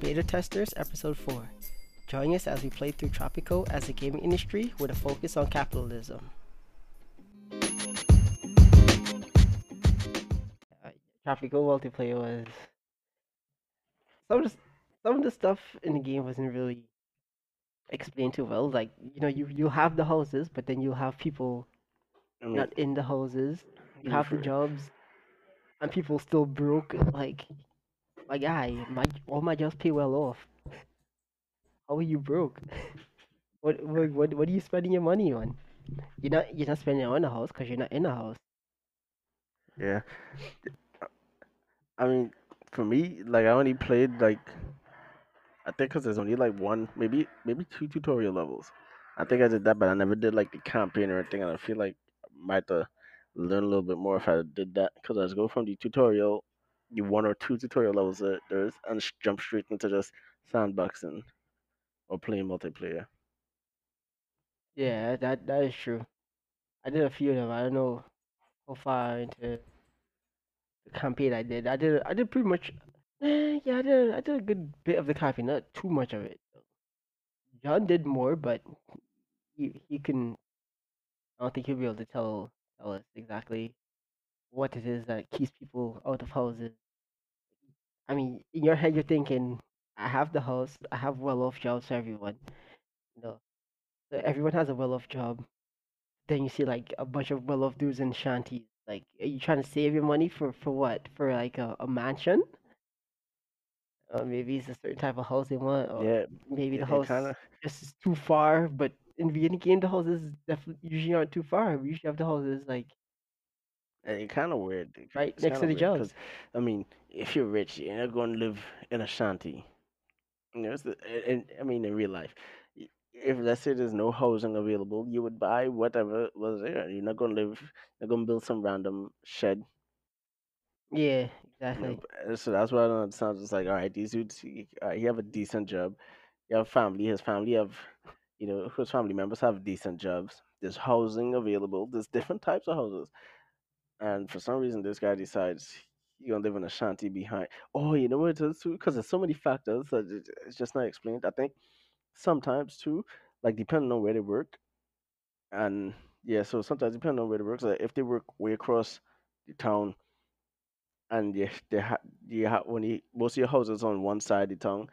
Beta Testers Episode 4. Join us as we play through Tropico as a gaming industry with a focus on capitalism. Uh, Tropico multiplayer was some of the, some of the stuff in the game wasn't really explained too well. Like you know, you you have the houses, but then you have people I mean, not in the houses. You have the jobs, and people still broke. Like my guy, my all my jobs pay well off. How are you broke? What what what, what are you spending your money on? You're not you're not spending it on a house because you're not in a house. yeah. I mean, for me, like I only played like I think because there's only like one, maybe maybe two tutorial levels. I think I did that, but I never did like the campaign or anything. And I feel like I might have learn a little bit more if I did that. Because I just go from the tutorial, one or two tutorial levels that there is, and jump straight into just sandboxing or playing multiplayer. Yeah, that that is true. I did a few of them. I don't know how far into the campaign I did. I did I did pretty much. Yeah, I did I did a good bit of the campaign, not too much of it. John did more, but he he can. I don't think he'll be able to tell tell us exactly what it is that keeps people out of houses. I mean, in your head, you're thinking, I have the house, I have well off jobs for everyone. You know, so everyone has a well off job. Then you see like a bunch of well off dudes in shanties. Like, are you trying to save your money for for what? For like a, a mansion? Or maybe it's a certain type of house they want, or Yeah, maybe the house kind of. just is too far. But in the game, the houses definitely usually aren't too far. We usually have the houses like It's kind of weird. Right It's next to the weird jobs. because, I mean, if you're rich, you're not going to live in a shanty. You know, it's the, and, I mean, in real life, if let's say there's no housing available, you would buy whatever was there. You're not going to live. You're going to build some random shed. Yeah, You exactly. know, b- uh, so that's what I don't understand. It's like, all right, these dudes, he, uh, he have a decent job. You have family. His family have, you know, his family members have decent jobs. There's housing available. There's different types of houses. And for some reason, this guy decides he's gonna live in a shanty behind. Oh, you know what it is? Because there's so many factors that it- it's just not explained. I think sometimes too, like depending on where they work, and yeah, so sometimes depending on where they work, so if they work way across the town, and you they ha- you ha- when you, most of your houses on one side of the town,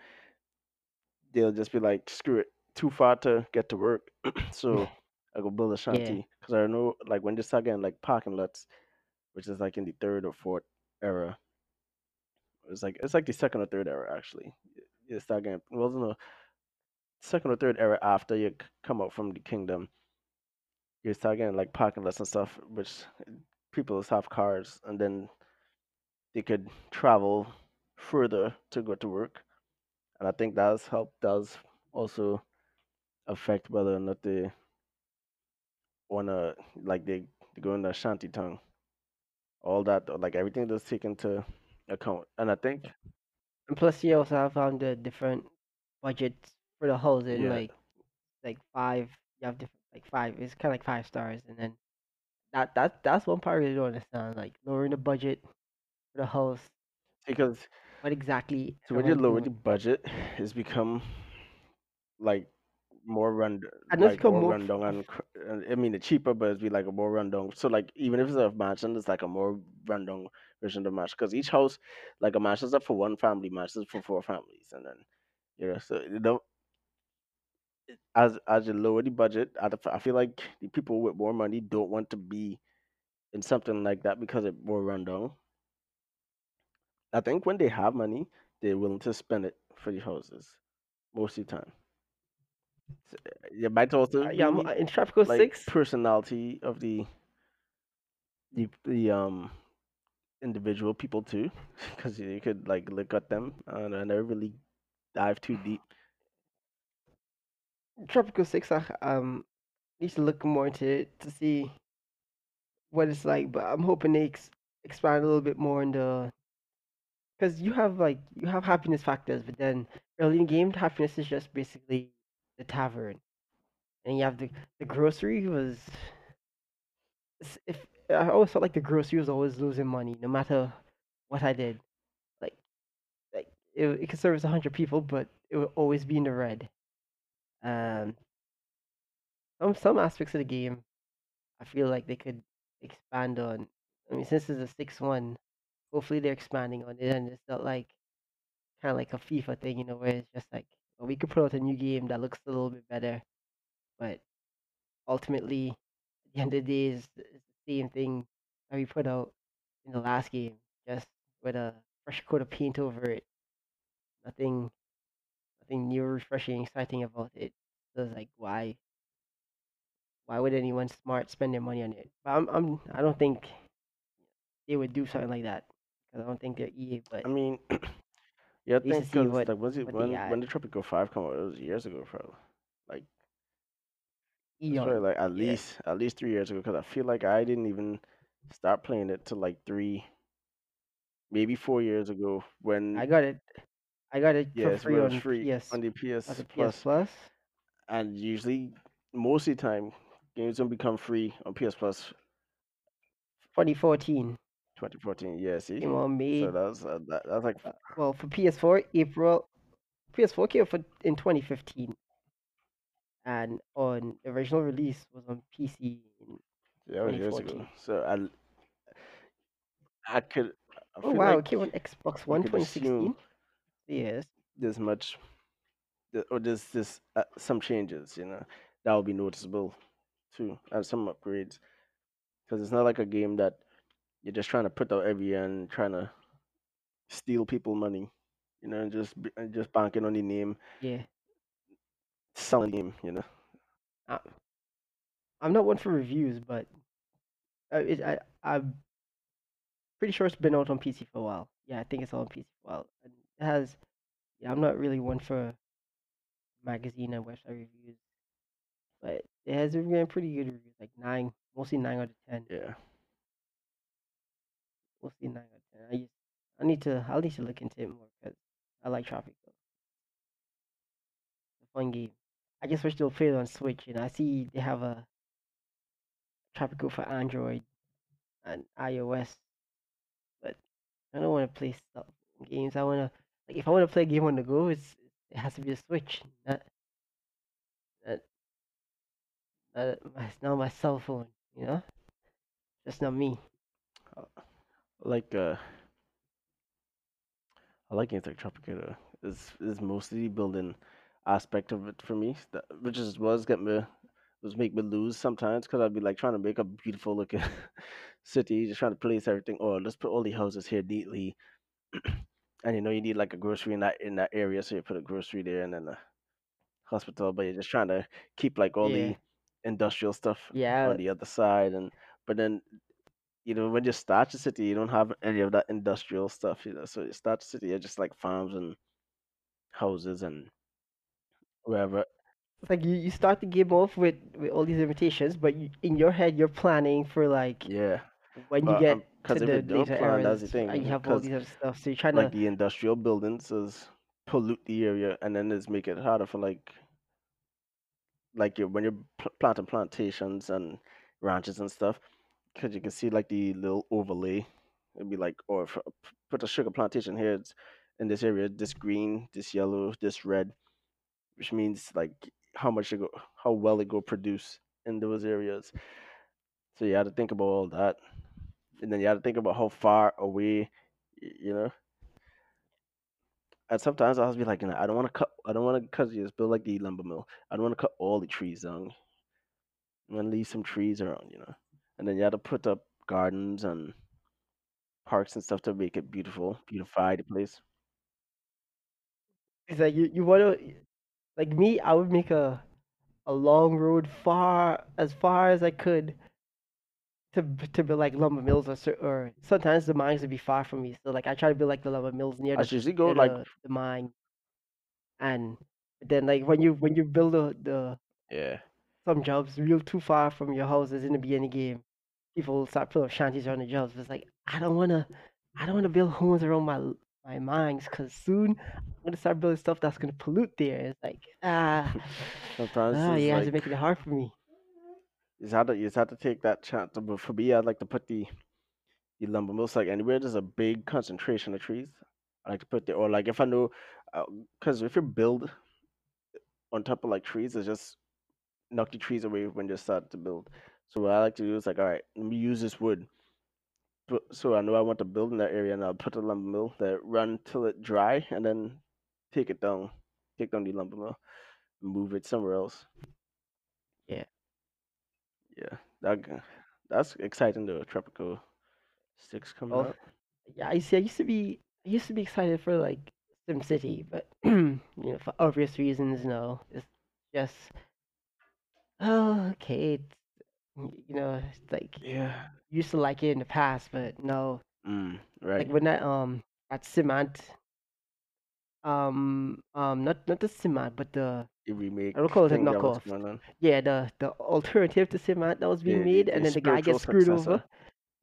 they'll just be like, screw it, too far to get to work, so I go build a Yeah. shanty. Because I know, like when they start getting like parking lots, which is like in the third or fourth era. It's like it's like the second or third era actually. You start getting well, no, second or third era after you come out from the kingdom. You start getting like parking lots and stuff, which people have cars, and then they could travel further to go to work. And I think that's help does also affect whether or not they wanna like they, they go in the shanty town. All that like everything that's taken into account. And I think And plus, you also have um the different budgets for the housing, yeah, like like five. You have different like five. It's kind of like five stars, and then that that that's one part I really don't understand. Like lowering the budget for the house. because What exactly So when you lower the doing? budget, it's become like more run, know it's like become more more. run down and cr- and Uh, I mean it's cheaper, but it's be like a more run down. So like even if it's a mansion, it's like a more run down version of the mansion because each house, like a mansion, is up for one family, mansion is for four families, and then you know so you know as as you lower the budget, I, feel like the people with more money don't want to be in something like that because it's more run down. I think when they have money, they're willing to spend it for the houses most of the time. S- It might also uh, yeah, I'm, uh, in Tropico like Six. personality of the the the um individual people too, because you could like look at them and I never really dive too deep. Tropico Six. I um need to look more into it to see what it's like. But I'm hoping they ex- expand a little bit more in the because you have like you have happiness factors, but then early in the game, happiness is just basically the tavern, and you have the the grocery was if I always felt like the grocery was always losing money, no matter what I did. Like like it, it could service hundred people, but it will always be in the red. Um, some some aspects of the game, I feel like they could expand on. I mean, since it's a six one, hopefully they're expanding on it, and it's not like kind of like a FIFA thing, you know, where it's just like well, we could put out a new game that looks a little bit better, but ultimately, at the end of the day, it's, the same thing that we put out in the last game, just with a fresh coat of paint over it. Nothing, nothing new, refreshing, exciting about it. So it's like, why, why would anyone smart spend their money on it? But I'm, I'm, I don't think they would do something like that I don't think they're EA, but I mean, yeah, I used think to see what like was it what they when uh when did Tropico Five come out? It was years ago, bro. Like it's probably Eon, like at yeah, least at least three years ago. Because I feel like I didn't even start playing it till like three, maybe four years ago. When I got it. I got it for yes, free it was on free PS on the as PS a PS Plus, Plus. and usually most of the time games don't become free on PS Plus 2014 2014. Yeah, see, came out so May. that was uh, that, that's like Uh, well, for PS4, April. PS4 came out for, in 2015, and on the original release was on PC in yeah, that was years ago. So I I could I Oh wow, it came on Xbox One 2016. Yes, there's much or there's this uh, some changes, you know, that will be noticeable too, and some upgrades because it's not like a game that you're just trying to put out every year and trying to steal people money, you know, and just and just banking on the name, yeah. selling the game, you know. I, I'm not one for reviews, but uh, it, I I'm pretty sure it's been out on PC for a while. Yeah, I think it's all on PC for a while. And it has. Yeah, I'm not really one for magazine and website reviews, but it has been getting pretty good reviews, like nine, mostly nine out of ten. Yeah, Mostly mm. nine out of ten. I just, I need to, I'll need to look into it more because I like Tropico. It's a fun game. I just wish they'll play it on Switch. And I see they have a Tropico for Android and iOS, but I don't want to play stuff games. I want to, like, if I want to play a game on the go, it's it has to be a Switch, not not, not my, not my cell phone. You know, that's not me. Uh, like uh, I like games like Tropicator. Is is mostly building aspect of it for me, that, which is was get me was make me lose sometimes because I'd be like trying to make a beautiful looking city, just trying to place everything. Oh, let's put all the houses here neatly, and you know you need like a grocery in that in that area, so you put a grocery there and then a hospital, but you're just trying to keep like all Yeah, the industrial stuff yeah. on the other side, and but then you know when you start the city, you don't have any of that industrial stuff, you know. So you start the city, you're just like farms and houses and wherever. It's like you, you start the game off with, with all these invitations, but you, in your head you're planning for like Yeah, when you but get to because if you the don't later plan, that's eras, the thing. uh, you have all Because these other stuff. So you're trying like to, the industrial buildings is pollute the area, and then it's make it harder for like like you when you're pl- planting plantations and ranches and stuff, because you can see like the little overlay. It'd be like, or if, uh, put a sugar plantation here in this area, this green, this yellow, this red, which means like how much it go, how well it go produce in those areas. So you had to think about all that, and then you had to think about how far away, you know. And sometimes I was be like, you know, I don't want to cut, I don't want to cut, just build like the lumber mill. I don't want to cut all the trees down. I'm gonna leave some trees around, you know. And then you had to put up gardens and parks and stuff to make it beautiful, beautify the place. it's like you, you want to, like me, I would make a, a long road far, as far as I could to to build like lumber mills or, cer- or sometimes the mines would be far from me. So like I try to build like the lumber mills near I the, usually go near like, the, the mine. And then like when you, when you build the, the, yeah, some jobs real too far from your houses in the beginning game, people start putting up shanties around the jobs. It's like I don't wanna, I don't wanna build homes around my my mines because soon I'm gonna start building stuff that's gonna pollute there. It's like ah, sometimes ah, you guys are like making it hard for me. you just to you just had to take that chance. But for me, I'd like to put the the lumber mills like anywhere there's a big concentration of trees. I like to put there, or like if I know, because if you build on top of like trees, it's just knock the trees away when you start to build. So what I like to do is like, all right, let me use this wood. So I know I want to build in that area, and I'll put a lumber mill that run till it dry, and then take it down, take down the lumber mill, move it somewhere else. Yeah. Yeah, that that's exciting though. Tropico Six coming Oh, out. yeah. I see. I used to be. I used to be excited for like SimCity, but you know, for obvious reasons, no. It's just oh, okay. It's, you know, it's like Yeah. used to like it in the past, but no. Mm, Like right. when that um at Simant, um um not not the Simant, but the The remake I don't call it a thing that was knockoff. going on. Yeah, the the alternative to Simant that was being Yeah, the, made, the and then the guy spiritual gets screwed over. successor.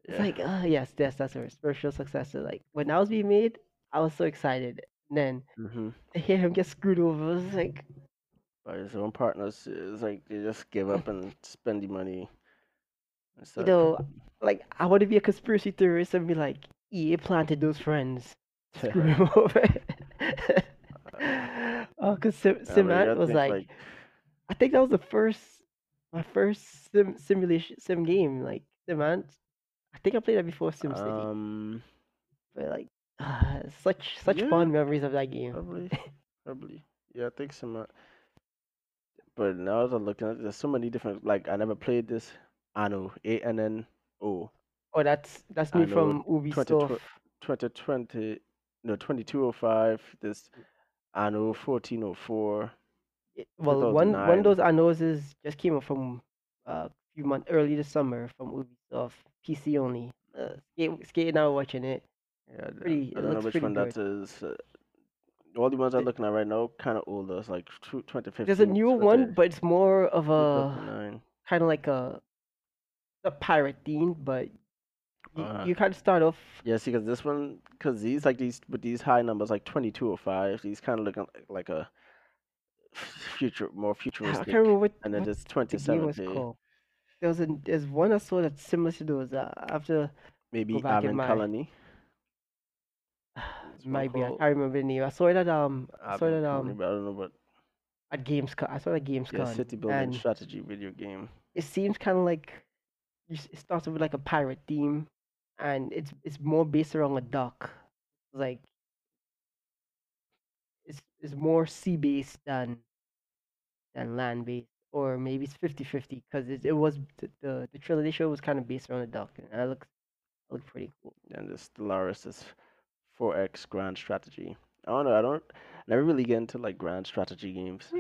It's Yeah. like, uh, yes, yes, that's a spiritual successor. Like when that was being made, I was so excited. And then Mm-hmm. to hear him get screwed over, it was like, By his own partners, it's like they just give up and spend the money you know, like I want to be a conspiracy theorist and be like, EA planted those friends, screw him over. Oh, cause Sim- I mean, Simant was like, like I think that was the first, my first sim simulation sim game. Like Simant, I think I played that before SimCity, um but like, uh, such such yeah, fond memories of that game. probably probably yeah, I think. Uh, But now as I'm looking at it, there's so many different like I never played this Anno A N N O Oh, that's that's me from Ubisoft. 2020 no 2205 this Anno 1404 It- Well, one one of those I knows is just came out from uh, a few months early this summer from Ubisoft, PC only. Uh, skate, skating out watching it. yeah, I- Pretty, I don't know which one good. that is uh, all the ones I'm looking at right now kind of older it's like tw- 2015 There's a newer one, but it's more of a kind of like a a pirate theme, but you, uh, you kind of start off. yeah see because this one because these like these with these high numbers like 2205 these kind of looking like a future more futuristic. I can't remember what, and then what this the was 2070 called. There was a there's one I saw that's similar to those. Uh, I have to go maybe Aven Colony There's one might be I can't remember the name. I saw it at um I saw it at um but I don't know what at Gamescom. I saw it at yeah Gamescom, city building strategy video game it seems kind of like it starts with like a pirate theme, and it's it's more based around a dock. Like it's it's more sea based than than land based, or maybe it's 50-50 because it, it was the, the the trilogy show was kind of based around a dock, and that looks looked pretty cool. and this Stellaris is 4x grand strategy I don't know I don't never really get into like grand strategy games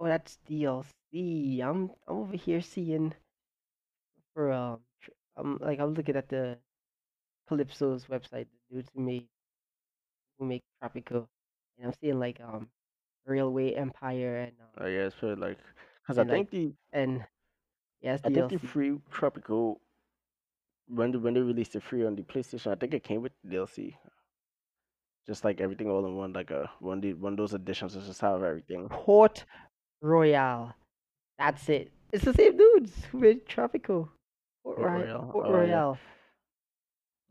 Oh, that's DLC. I'm I'm over here seeing for um I'm like I'm looking at the Kalypso's website, the dudes who made who make Tropico, and I'm seeing like um Railway Empire and um oh yeah it's probably like because I and like think the and yeah, it's I think the DLC. free Tropico when the, when they released it free on the PlayStation I think it came with DLC just like everything all in one like a one of one of those editions that just have everything Port Royale. That's it. It's the same dudes who made Tropico. Port, Port Roy- Royale Port oh yeah Royale.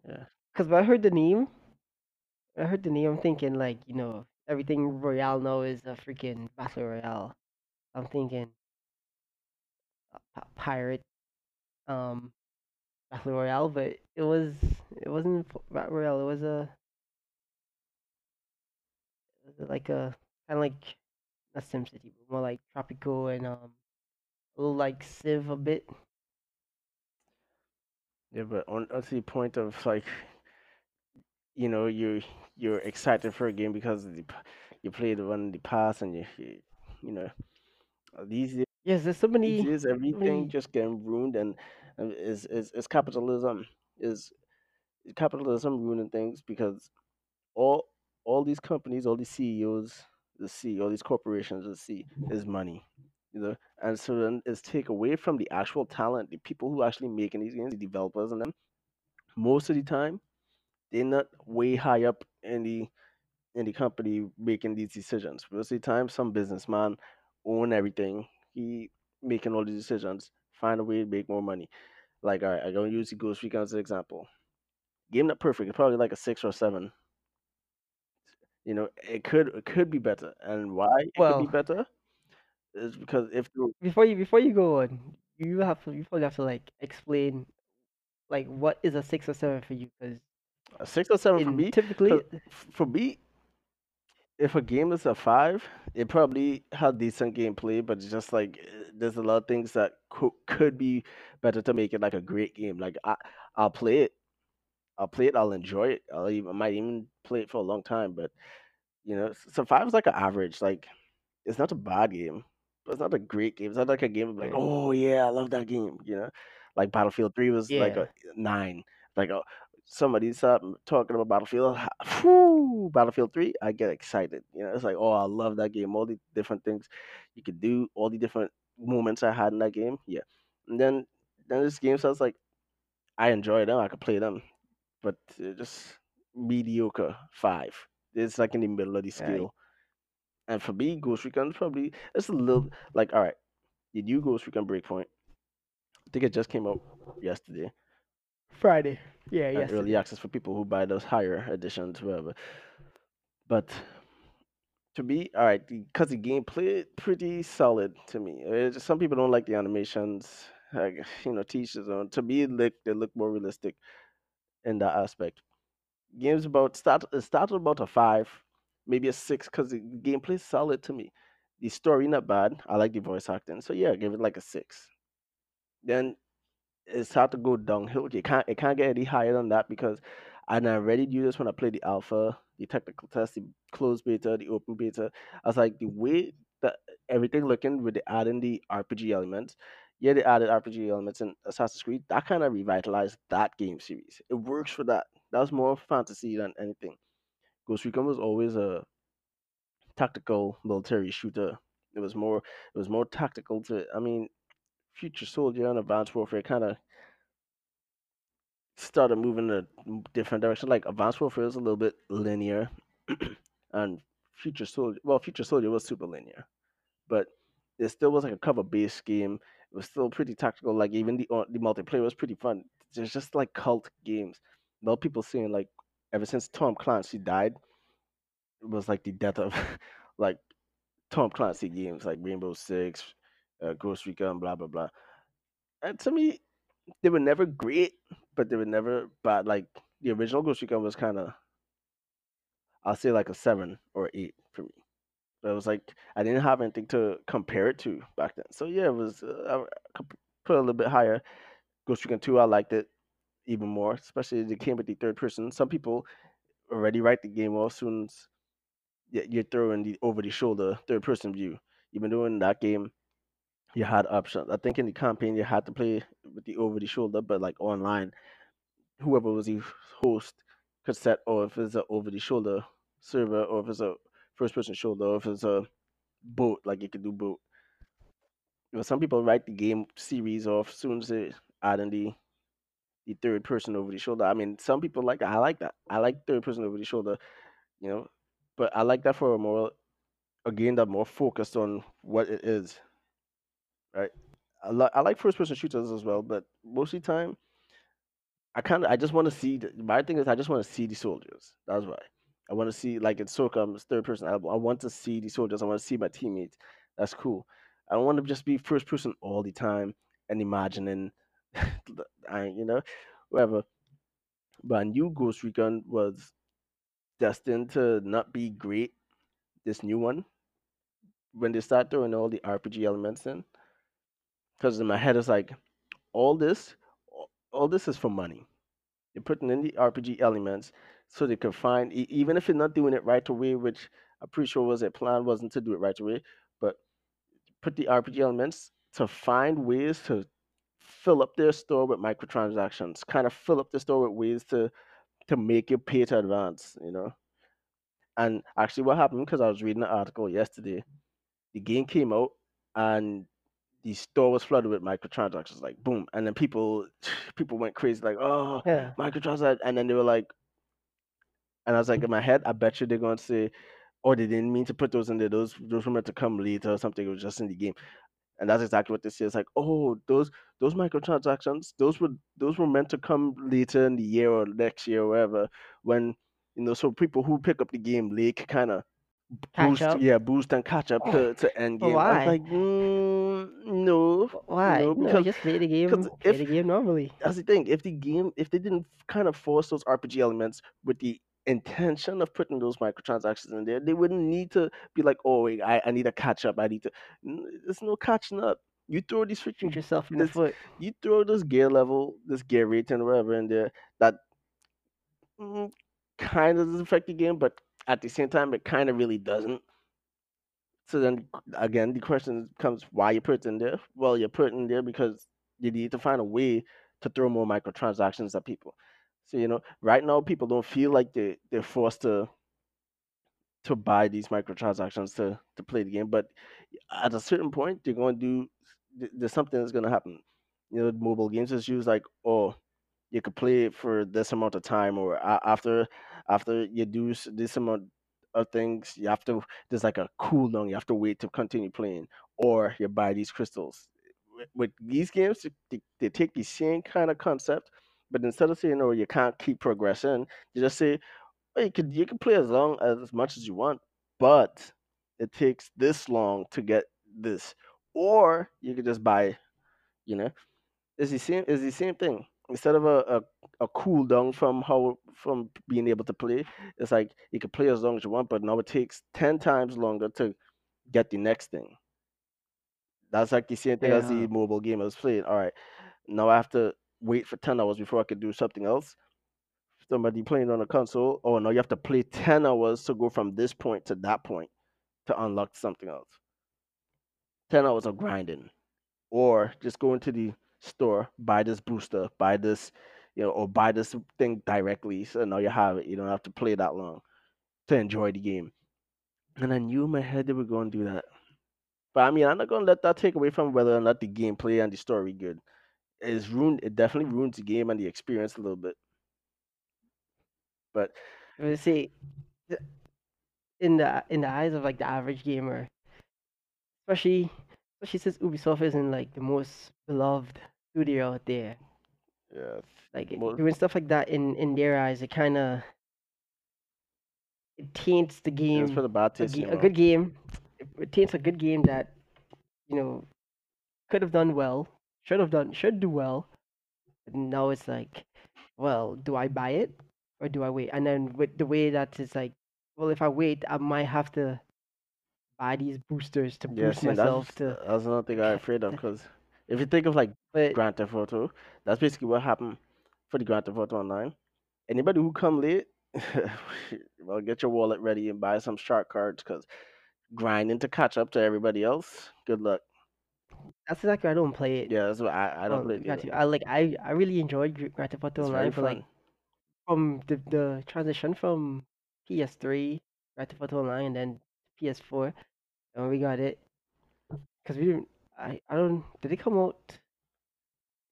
yeah Because when I heard the name, I heard the name, I'm thinking like, you know, everything Royale now is a freaking Battle Royale. I'm thinking uh, pirate um Battle Royale, but it was it wasn't Battle Royale. It was a like a kind of like not SimCity, but more like Tropico and um a little like Civ a bit. yeah but on, on the point of like you know you you're excited for a game because the, you played the one in the past and you you, you know uh, these days, Yes, there's so many days so everything many just getting ruined and uh, is is is capitalism is capitalism ruining things because all all these companies all these CEOs the see all these corporations the see is money you know and so then it's take away from the actual talent the people who actually making these games the developers and them most of the time they're not way high up in the in the company making these decisions. Most of the time, some businessman own everything. He making all these decisions, find a way to make more money. Like, all right, I'm gonna use the Ghost Recon as an example. Game not perfect. It's probably like a six or seven. You know, it could it could be better, and why it could be better is because if before you before you go on, you have to you probably have to like explain like what is a six or seven for you? Because a six or seven for in me, typically 'cause for me, if a game is a five, it probably had decent gameplay, but it's just like eh, there's a lot of things that could could be better to make it like a great game. Like I, I'll play it, I'll play it, I'll enjoy it. I'll even might even play it for a long time, but you know, s- so five is like an average. Like it's not a bad game, but it's not a great game. It's not like a game of like, oh yeah, I love that game. You know, like Battlefield Three was like a nine. Like uh, somebody start talking about Battlefield, whew, Battlefield Three, I get excited. You know, it's like, oh, I love that game. All the different things you could do, all the different moments I had in that game. Yeah, and then then this game sounds like I enjoy them. I could play them, but uh, just mediocre five. It's like in the middle of the scale. And for me, Ghost Recon probably it's a little like all right. Did you Ghost Recon Breakpoint? I think it just came out yesterday, Friday. Yeah, and early access for people who buy those higher editions, whatever. But to me, all right, because the gameplay pretty solid to me. Just, some people don't like the animations. Like, you know, teach his own. To me, it look they look more realistic in that aspect. Games about start it started about a five, maybe a six, because the gameplay is solid to me. The story not bad. I like the voice acting, so yeah, give it like a six. Then it's hard to go downhill. You can't it can't get any higher than that because I already knew this when I played the alpha, the technical test, the closed beta, the open beta. I was like the way that everything looking with the adding the RPG elements. Yeah, they added RPG elements in Assassin's Creed. That kind of revitalized that game series. It works for that. That was more fantasy than anything. Ghost Recon was always a tactical military shooter. It was more it was more tactical to I mean Future Soldier and Advanced Warfare kind of started moving in a different direction. Like Advanced Warfare is a little bit linear, and Future Soldier, well, Future Soldier was super linear, but it still was like a cover based game. It was still pretty tactical. Like even the uh, the multiplayer was pretty fun. There's just like cult games. A people saying like ever since Tom Clancy died, it was like the death of like Tom Clancy games like Rainbow Six, uh, Ghost Recon, blah blah blah. And to me, they were never great, but they were never bad. Like the original Ghost Recon was kind of, I'll say like a seven or eight for me. But it was like I didn't have anything to compare it to back then. So yeah, it was uh, I put a little bit higher. Ghost Recon Two, I liked it even more, especially it came with the third person. Some people already write the game off soon as you're throwing the over the shoulder third person view. Even though in that game you had options. I think in the campaign you had to play with the over the shoulder, but like online whoever was the host could set or if it's a over the shoulder server or if it's a first person shoulder or if it's a boat like you could do boat. You know, some people write the game series off soon as they add in the the third person over the shoulder. I mean, some people like that. I like that. I like third person over the shoulder, you know, but I like that for a more a game that more focused on what it is, right? I, li- I like first person shooters as well, but most of the time I kind of I just want to see. The, my thing is I just want to see the soldiers. That's why I want to see like it's SOCOM's third person. I, I want to see the soldiers. I want to see my teammates. That's cool. I don't want to just be first person all the time and imagining, I you know, whatever. But I knew Ghost Recon was destined to not be great. This new one when they start throwing all the RPG elements in, because in my head it's like all this, all this is for money They're putting in the RPG elements so they can find, even if you're not doing it right away, which I'm pretty sure was their plan wasn't to do it right away, but put the RPG elements to find ways to fill up their store with microtransactions, kind of fill up the store with ways to to make you pay to advance, you know. And actually, what happened because I was reading an article yesterday, the game came out and the store was flooded with microtransactions, like boom, and then people people went crazy, like oh Yeah. microtransactions, and then they were like And I was like in my head, I bet you they're gonna say, "Oh, they didn't mean to put those in there. Those those were meant to come later or something. It was just in the game." And that's exactly what this is. Like, oh, those those microtransactions, those were those were meant to come later in the year or next year or whatever. When You know, so people who pick up the game late kind of boost, up. yeah, boost and catch up to to end game. I was why? like, mm, no, Wh- Why? no, No, because just play the game. Play if the game normally. that's the thing. If the game, if they didn't kind of force those RPG elements with the intention of putting those microtransactions in there, they wouldn't need to be like, oh, wait, I, I need to catch up. I need to. There's no catching up. You throw these freaking yourself in the foot. you throw this gear level, this gear rating, whatever in there that mm, kind of does affect the game, but at the same time, it kind of really doesn't. So then again, the question comes: Why you put it in there? Well, you put it in there because you need to find a way to throw more microtransactions at people. So you know, right now people don't feel like they they're forced to to buy these microtransactions to to play the game, but at a certain point, they're going to do. There's something that's going to happen. You know, mobile games is used like, oh, you could play it for this amount of time, or after after you do this amount of things, you have to. There's like a cooldown. You have to wait to continue playing, or you buy these crystals. With with these games, they, they take the same kind of concept, but instead of saying, "Oh, you can't keep progressing," you just say, well, you could you can play as long as, as much as you want, but it takes this long to get this. Or you could just buy, you know, it's the same it's the same thing. Instead of a, a, a cool down from how from being able to play, it's like you can play as long as you want, but now it takes ten times longer to get the next thing. That's like the same thing as the mobile game I was playing. All right, now I have to wait for ten hours before I could do something else somebody playing on a console, oh no, you have to play 10 hours to go from this point to that point to unlock something else. 10 hours of grinding. Or just go into the store, buy this booster, buy this, you know, or buy this thing directly. So now you have it. You don't have to play that long to enjoy the game. And I knew in my head they were going to do that. But I mean, I'm not going to let that take away from whether or not the gameplay and the story good. It's ruined. It definitely ruins the game and the experience a little bit. But But see, th- in the in the eyes of like the average gamer, especially especially since Ubisoft isn't like the most beloved studio out there, yeah, like doing stuff like that in in their eyes, it kind of it taints the game. for the bad a, taste. ga- in a good game. It, it taints a good game that you know could have done well, should have done, should do well. But now it's like, well, do I buy it or do I wait? And then with the way that it's like, well, if I wait, I might have to buy these boosters to. Yeah, boost see, myself that's to. that's another thing I'm afraid of because if you think of like But Grand Theft Auto, that's basically what happened for the Grand Theft Auto Online. Anybody who come late, well, get your wallet ready and buy some shark cards because grinding to catch up to everybody else. Good luck. That's exactly why I don't play it. Yeah, that's what I, I don't um, play it either. I like I I really enjoyed Gr- Grand Theft Auto Online, but like from the the transition from PS3 Grand Theft Auto Online and then PS4, and when we got it, because we didn't. I I don't. Did it come out?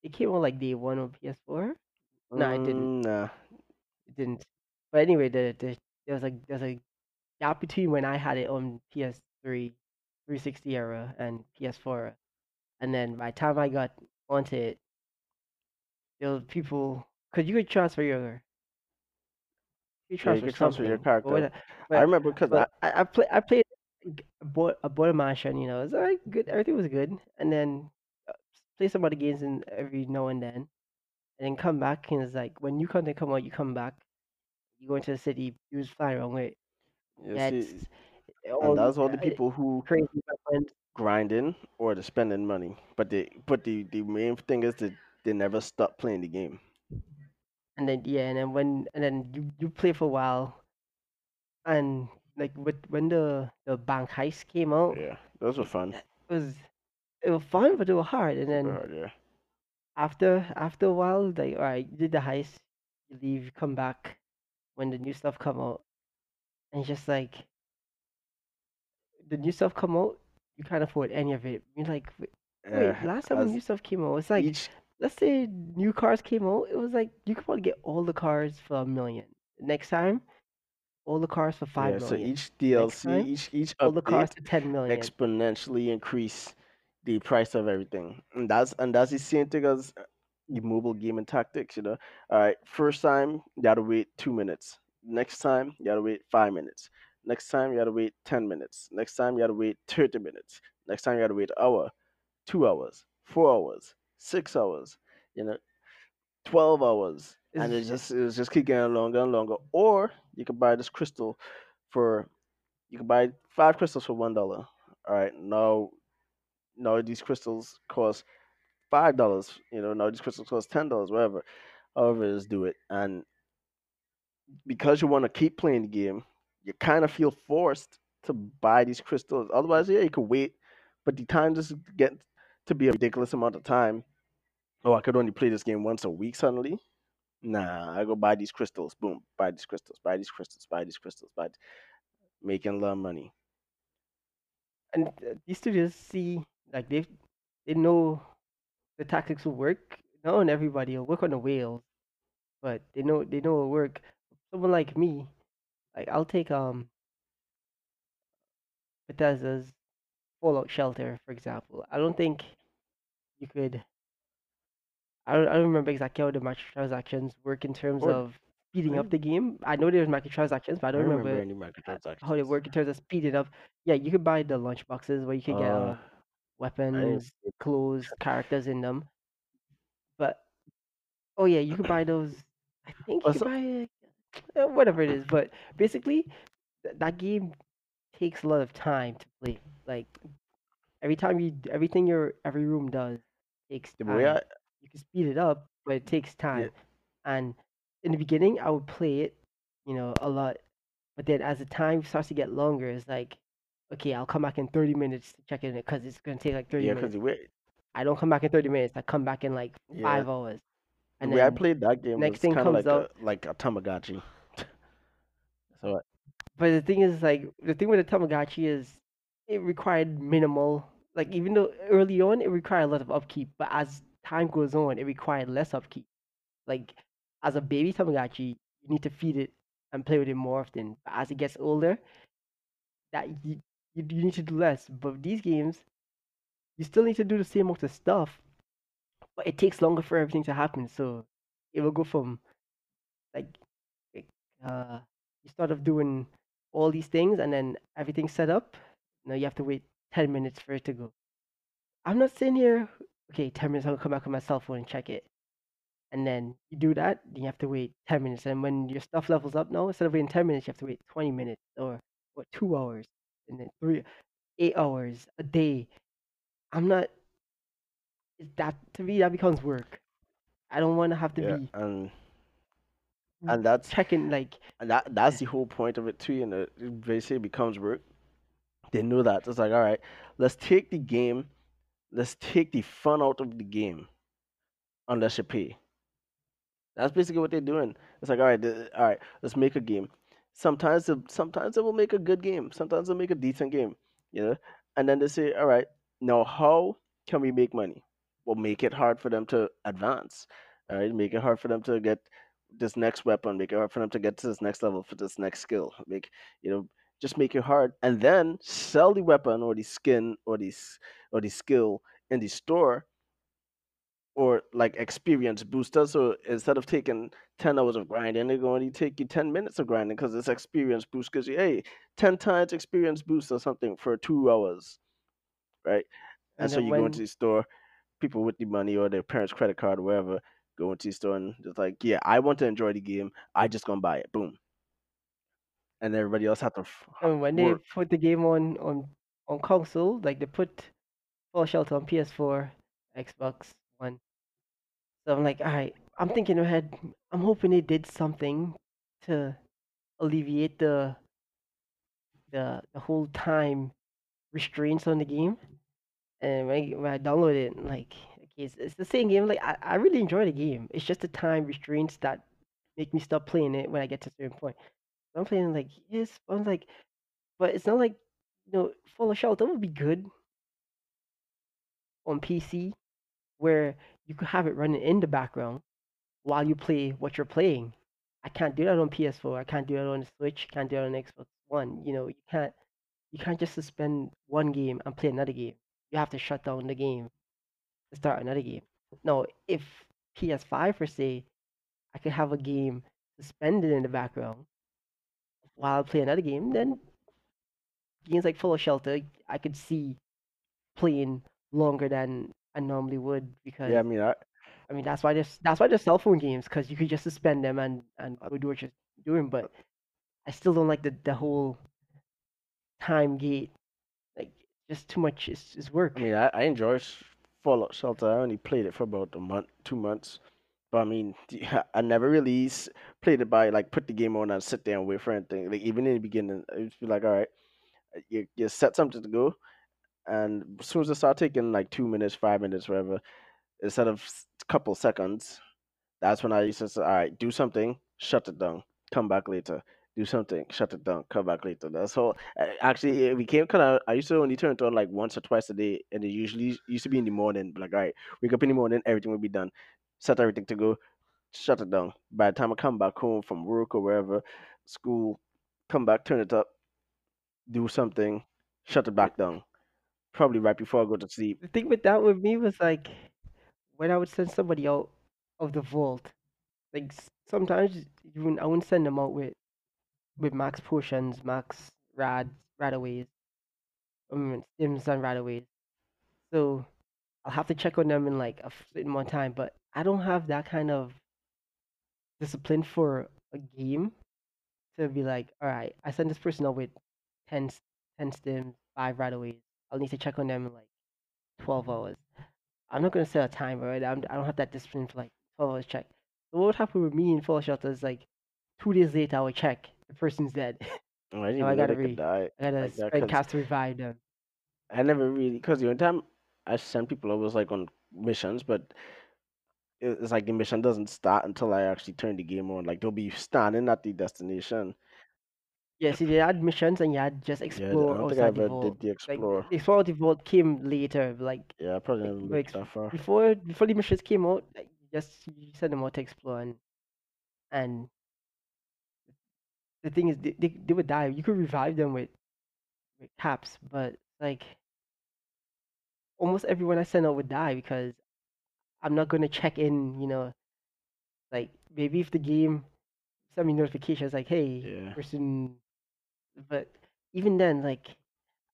It came out like day one on PS4. No, it didn't. Mm, Nah. It didn't. But anyway, the the there was like there's a gap between when I had it on PS3, 360 era, and PS4, and then by the time I got onto it, there was people. Cause you could transfer your. You Yeah, transfer you can transfer your something, but character. I remember because I, I I played I bought a mansion, you know, it's alright, good everything was good. And then uh, play some other games in every now and then. And then come back and it's like when new content come out, you come back, you go into the city, you just fly around with yeah, see, and that's all the uh, people who crazy. Grinding or they're spending money. But they but the the main thing is that they never stop playing the game. And then yeah, and then when and then you, you play for a while and like with when the the bank heist came out, Yeah, those were fun. it was it was fun but they were hard and then hard, yeah. after after a while, like all right, you did the heist, you leave, you come back when the new stuff come out, and just like the new stuff come out, you can't afford any of it. You're like, wait, Uh, last time new stuff came out, it's like each let's say new cars came out, it was like you could probably get all the cars for a million. Next time, all the cars for five yeah, million. so each DLC, time, each each all the cars to ten million. exponentially increase the price of everything. And that's and that's the same thing as uh, the mobile gaming tactics, you know. All right, first time you gotta wait two minutes. Next time you gotta wait five minutes. Next time you gotta wait ten minutes. Next time you gotta wait thirty minutes. Next time you gotta wait hour, two hours, four hours, six hours. You know, twelve hours, and it just it just keep getting longer and longer. Or you could buy this crystal for you can buy five crystals for one dollar. All right, now now these crystals cost five dollars. You know, now these crystals cost ten dollars, whatever. However, is do it, and because you want to keep playing the game, you kind of feel forced to buy these crystals. Otherwise, yeah, you could wait, but the time just get to be a ridiculous amount of time. Oh, I could only play this game once a week suddenly. Nah, I go buy these crystals. Boom, buy these crystals, buy these crystals, buy these crystals, buy making a lot of money. and uh, these studios see like they they know the tactics will work. Not on everybody, it'll work on the whales, but they know they know it'll work. Someone like me, like I'll take um Bethesda's Fallout Shelter for example. I don't think you could. I don't, I don't remember exactly how the microtransactions work in terms Or of speeding up the game. I know there's microtransactions, but I I don't don't remember remember any uh, how they microtransactions. work in terms of speeding up. Yeah, you could buy the lunch boxes where you could get Uh, um I didn't weapons, see clothes, characters in them. But oh yeah, you could buy those. I think you could buy uh, whatever it is. But basically, th- that game takes a lot of time to play. Like every time you, everything your every room does takes time. I You can speed it up, but it takes yeah time. And in the beginning, I would play it, you know, a lot. But then as the time starts to get longer, it's like, okay, I'll come back in 30 minutes to check in it because it's gonna take like 30 yeah, because minutes. the way I don't come back in 30 minutes. I come back in like yeah five hours. The And way I played that game next was thing comes like a like a Tamagotchi. So uh But the thing is, like, the thing with the Tamagotchi is it required minimal. Like, even though early on it required a lot of upkeep, but as time goes on, it required less upkeep. Like, as a baby Tamagotchi, you need to feed it and play with it more often. But as it gets older, that you, you, you need to do less. But these games, you still need to do the same amount of stuff, it takes longer for everything to happen. So it will go from like, like uh, you start off doing all these things and then everything's set up. Now you have to wait 10 minutes for it to go. I'm not sitting here, okay, 10 minutes, I'll come back on my cell phone and check it. And then you do that, then you have to wait 10 minutes. And when your stuff levels up now, instead of waiting 10 minutes, you have to wait 20 minutes or what, two hours and then three, eight hours a day. I'm not, is that to me, that becomes work. I don't want to have to yeah, be and and that's checking like and that that's the whole point of it too. You know, it basically becomes work. They know that it's like, all right, let's take the game, let's take the fun out of the game, unless you pay. That's basically what they're doing. It's like, all right, th- all right, let's make a game. Sometimes, they- sometimes it will make a good game. Sometimes they'll make a decent game, you know. And then they say, all right, now how can we make money? Well, make it hard for them to advance. All right, make it hard for them to get this next weapon. Make it hard for them to get to this next level for this next skill. Make you know, just make it hard, and then sell the weapon or the skin or the or the skill in the store or like experience booster. So instead of taking 10 hours of grinding, they're going to take you 10 minutes of grinding because this experience boost gives you, hey, 10 times experience boost or something for two hours, right? And and so you go into the store, people with the money or their parents' credit card or wherever go into the store and just like, yeah, I want to enjoy the game. I just gonna buy it. Boom. And everybody else have to f- and when they put the game on on on console, like they put Fallout Shelter on PS4, Xbox One. So I'm like, all right, I'm thinking ahead. I'm hoping they did something to alleviate the the the whole time restraints on the game. And when I, when I downloaded it, like, it's, it's the same game. Like, I, I really enjoy the game. It's just the time restraints that make me stop playing it when I get to a certain point. So I'm playing like, yes, I'm like, but it's not like, you know, Fallout Shelter would be good on PC where you could have it running in the background while you play what you're playing. I can't do that on PS4. I can't do that on the Switch. Can't do that on Xbox One. You know, you can't you can't just suspend one game and play another game. You have to shut down the game to start another game. No, if PS5 per se, I could have a game suspended in the background while I play another game. Then games like Fallout Shelter, I could see playing longer than I normally would because Yeah, I mean, I, I mean that's why there's that's why there's cell phone games because you could just suspend them and and go do what you're doing. But uh I still don't like the the whole time gate. Just too much. It's, it's work. I mean, I, I enjoy Fallout Shelter. I only played it for about a month, two months. But I mean, I never really played it by like put the game on and sit there and wait for anything. Like even in the beginning, I would feel like, all right, you you set something to go, and as soon as it start taking like two minutes, five minutes, whatever, instead of a couple seconds, that's when I used to say, all right, do something, shut it down, come back later. Do something, shut it down, come back later. That's all. Actually, it became kind of. I used to only turn it on like once or twice a day, and it usually used to be in the morning. Like, all right, wake up in the morning, everything will be done, set everything to go, shut it down. By the time I come back home from work or wherever, school, come back, turn it up, do something, shut it back down. Probably right before I go to sleep. The thing with that with me was like when I would send somebody out of the vault. Like s- sometimes you wouldn't, I wouldn't send them out with with max potions, max rads, radaways, um, stims and radaways. So I'll have to check on them in like a amount of time. But I don't have that kind of discipline for a game to be like, all right, I send this person out with 10, s- 10 stims, five radaways. I'll need to check on them in like 12 hours. I'm not gonna set a timer, right? I'm, I don't have that discipline for like 12 hours check. So what would happen with me in Fallout Shelter is like two days later I would check the person's dead. Oh, I didn't even know gotta they could die I gotta like that. 'cause caps to revive them. I never really, because the only time I sent people, I was like on missions, but it- it's like the mission doesn't start until I actually turn the game on. Like they'll be standing at the destination. Yeah, see, they had missions and you had just Yeah, I explore don't think I outside the ever vault. did the Like explore. the explore the vault came later, like Yeah, I probably like, never like made it that far. before before the missions came out, like you just you send them out to explore and and the thing is they, they, they would die. You could revive them with, with caps, but like almost everyone I send out would die because I'm not gonna check in, you know, like maybe if the game send me notifications like, hey, Yeah. person but even then, like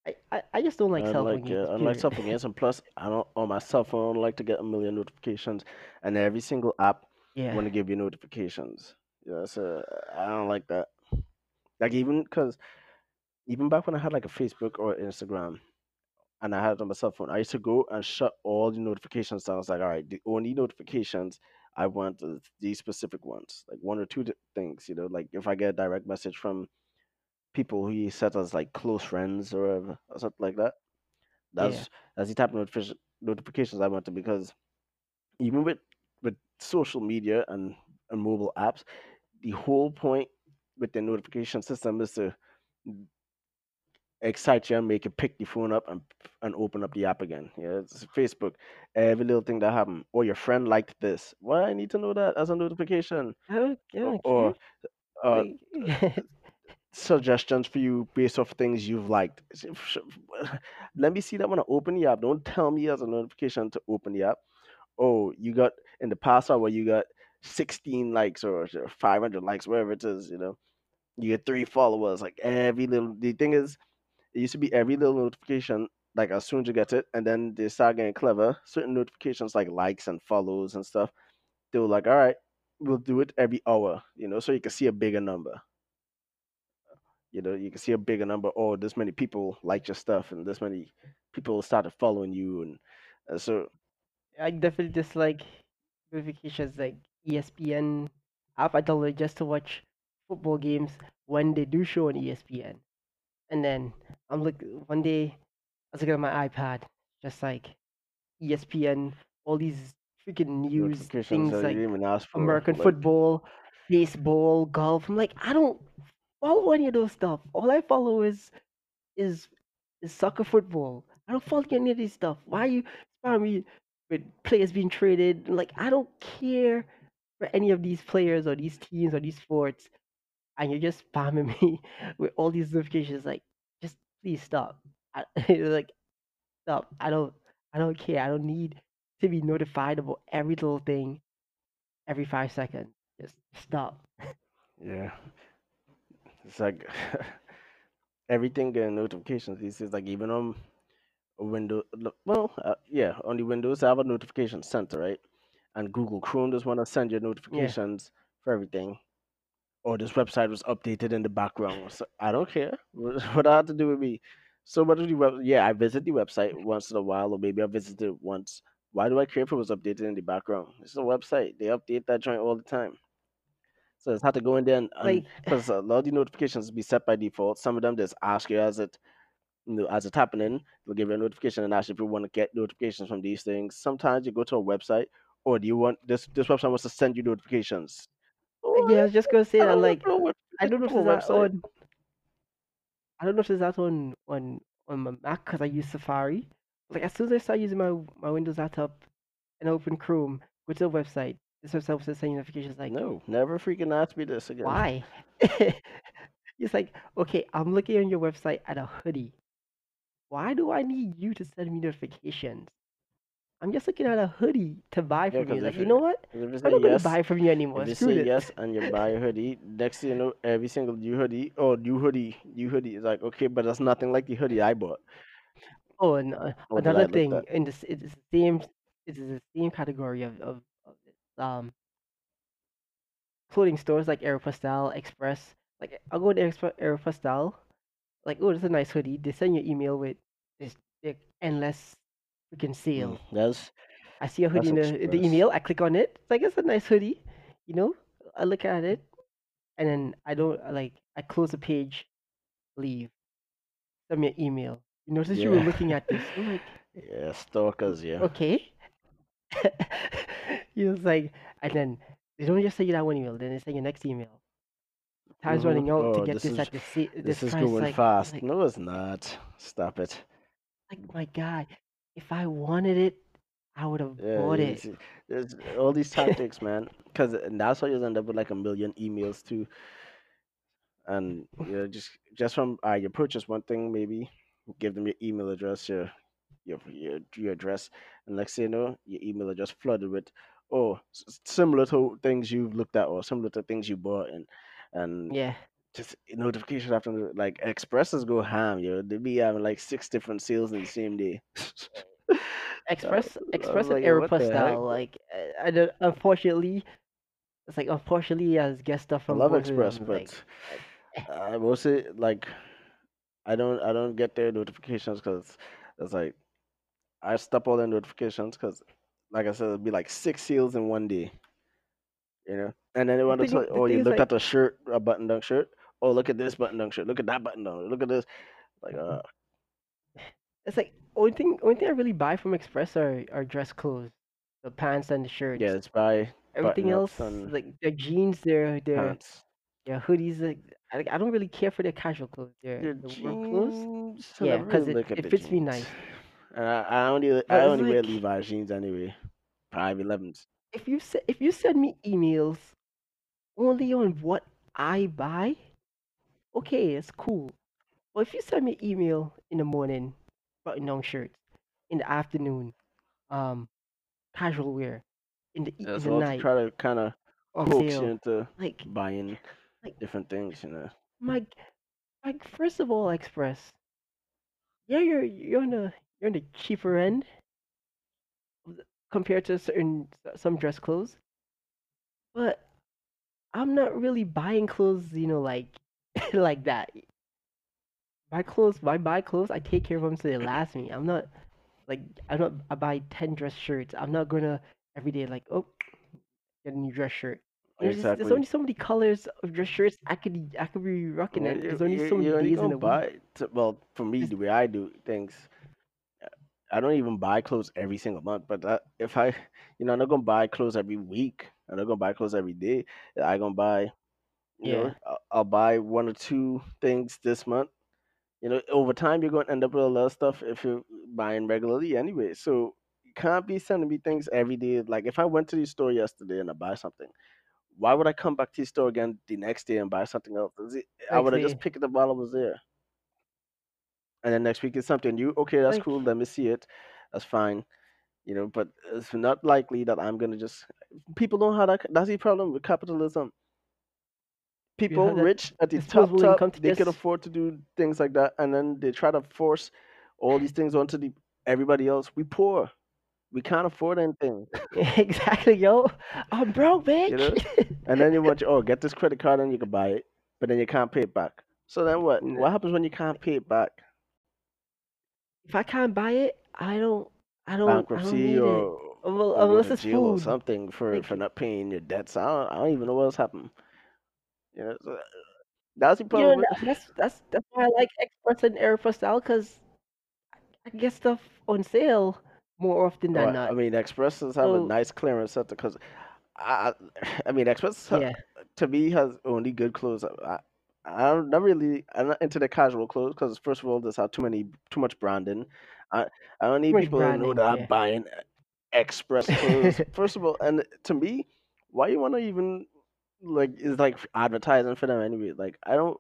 I, I, I just don't like cell phone yeah, games, uh, unlike cell phone games, and plus I don't on my cell phone I don't like to get a million notifications, and every single app yeah. want to give you notifications. Yeah, so I don't like that. Like even because even back when I had like a Facebook or Instagram, and I had it on my cell phone, I used to go and shut all the notifications down. I was like, all right, the only notifications I want is these specific ones, like one or two things. You know, like if I get a direct message from people who you set as like close friends or whatever, or something like that. Yeah. That's that's the type of notification notifications I wanted because even with with social media and and mobile apps, the whole point with the notification system is to excite you and make you pick the phone up and and open up the app again. Yeah, it's Facebook. Every little thing that happened, or your friend liked this. Why I need to know that as a notification, I don't I or, don't or care. uh, suggestions for you based off things you've liked. Let me see that when I open the app. Don't tell me as a notification to open the app. Oh, you got in the past hour you got 16 likes or 500 likes, whatever it is. You know, you get three followers. Like every little. The thing is, it used to be every little notification. Like as soon as you get it, and then they start getting clever. Certain notifications like likes and follows and stuff. They were like, all right, we'll do it every hour. You know, so you can see a bigger number you know you can see a bigger number oh this many people like your stuff and this many people started following you and uh, so I definitely dislike notifications like ESPN app. I download just to watch football games when they do show on ESPN. And then I'm look one day I was looking at my iPad, just like ESPN, all these freaking news things like didn't even ask for American like football, baseball, golf. I'm like, I don't follow any of those stuff. All I follow is is is soccer football. I don't follow any of this stuff. Why are you spamming me with players being traded? Like I don't care for any of these players or these teams or these sports, and you're just spamming me with all these notifications. Like, just please stop. I, like, stop. I don't. I don't care. I don't need to be notified about every little thing every five seconds. Just stop. yeah It's like everything getting notifications This is Like even on Windows, well, uh, yeah, on the Windows, I have a notification center, right? And Google Chrome just want to send you Yeah. notifications for everything. Or this website was updated in the background. So I don't care. What that have to do with me? So what do the web? Yeah, I visit the website once in a while, or maybe I visit it once. Why do I care if it was updated in the background? It's a website. They update that joint all the time. So it's had to go in there and, and Like because a lot of the notifications be set by default. Some of them just ask you as it you know, as it's happening, they'll give you a notification and ask if you want to get notifications from these things. Sometimes you go to a website, or do you want this this website wants to send you notifications? Oh, yeah, I was just gonna say I that. Like I don't know if it's that on. I don't know if it's that on on on my Mac because I use Safari. Like as soon as I start using my my Windows laptop and open Chrome, go to the website. This website will send notifications like, No, never freaking ask me this again. why? It's like, okay, I'm looking on your website at a hoodie. Why do I need you to send me notifications? I'm just looking at a hoodie to buy Yeah, from you. Like, you know what? I'm not gonna yes, buy from you anymore. if you Screw say this. yes and you buy a hoodie, next thing you know, every single new hoodie, oh new hoodie, new hoodie is like okay, but that's nothing like the hoodie I bought Oh, and uh, or that I another looked thing at. in this, it's the same, it's the same category of of, of this, um clothing stores like Aeropostale, Express. Like, I'll go to Express, Aeropostale. Like, oh, this is a nice hoodie. They send you an email with this like, endless freaking Mm, sale. that's I see a hoodie in the the email. I click on it. It's like it's a nice hoodie, you know. I look at it, and then I don't like. I close the page, leave. Send me an email. You notice you were looking at this. I'm like, yeah, stalkers. Yeah. okay. you was like, and then they don't just send you that one email. Then they send you next email. Time's Mhm. running out to Oh, get this this is at the this, this is price. going Like, fast. like, No, it's not. Stop it. like my God, if I wanted it, I would have Yeah, bought it. it's all these tactics, man. Because that's why you end up with like a million emails too, and you know, just just from uh, you purchase one thing, maybe give them your email address, your your your, your address, and next thing you know, your email address flooded with oh s- s- similar to things you've looked at or similar to things you bought, and and Yeah, just notification after like expresses go ham, yo. They be having like six different sales in the same day. Express, I Express and like, what the. Like, I don't. Unfortunately, it's like unfortunately, as get stuff I from love Express, but Like, like I will say like I don't I don't get their notifications because it's like I stop all their notifications because like I said, it'll be like six sales in one day, you know. And then they the want to tell you, oh, you looked at the shirt, a button down shirt. Oh, look at this button down shirt. Look at that button down. Look at this. Like, uh, it's like only thing, only thing I really buy from Express are are dress clothes, the pants and the shirts. yeah, it's by Everything else, and like their jeans, their their pants. their hoodies. Like, I, I don't really care for their casual clothes. Their Your the work clothes. jeans. Yeah, never really because it, it fits me nice. And I, I only I it's only wear like Levi's jeans anyway. Five elevens. if you se- if you send me emails only on what I buy, okay, it's cool. But if you send me email in the morning, button down shirts, in the afternoon, um, casual wear, in the e- in the to night, try to kind of on coax you sale, into like buying like different things, you know. my like first of all, Express, yeah, you're you're on the you're on the cheaper end of the- compared to certain some dress clothes, but I'm not really buying clothes, you know, like like that. Buy clothes, I buy clothes, I take care of them so they last me. I'm not like I'm not I buy ten dress shirts. I'm not gonna every day like oh get a new dress shirt. There's just, there's only so many colors of dress shirts I could I could be rocking, Well, and there's only so many days in a week. buy. To, well, for me, the way I do things, uh, I don't even buy clothes every single month. But that, if I, you know, I'm not gonna buy clothes every week. I'm not gonna buy clothes every day. I gonna buy, you yeah, know, I'll, I'll buy one or two things this month. You know, over time you're gonna end up with a lot of stuff if you're buying regularly anyway. So you can't be sending me things every day. Like if I went to the store yesterday and I buy something, why would I come back to the store again the next day and buy something else? I would have just picked it up while I was there. And then next week is something new. Okay, that's like cool. Let me see it. That's fine. You know, but it's not likely that I'm gonna just. People don't have that. That's the problem with capitalism. People rich at the top top, they can afford to do things like that, and then they try to force all these things onto the everybody else. We poor. We can't afford anything. exactly, yo. I'm broke, You know? bitch. And then you want oh get this credit card and you can buy it, but then you can't pay it back. So then what? Nah. What happens when you can't pay it back? if I can't buy it, I don't. I don't. I don't Bankruptcy need it. or Well, unless it's jail or something for Like for not paying your debts. I don't, I don't even know what's happened. You know, so uh, that's the problem. you know, problem. with- that- that's that's that's why I like Express and Aeropostale because I get stuff on sale more often than Well, not. I mean, Expresses have a So nice clearance center because, I, I mean, Express ha- yeah, to me has only good clothes. I, I'm not really, I'm not into the casual clothes because first of all, there's have too many, too much branding. I, I don't need people to know branding, that I'm yeah. buying uh, Express clothes. First of all, and to me, why you want to even like is like advertising for them anyway? Like I don't,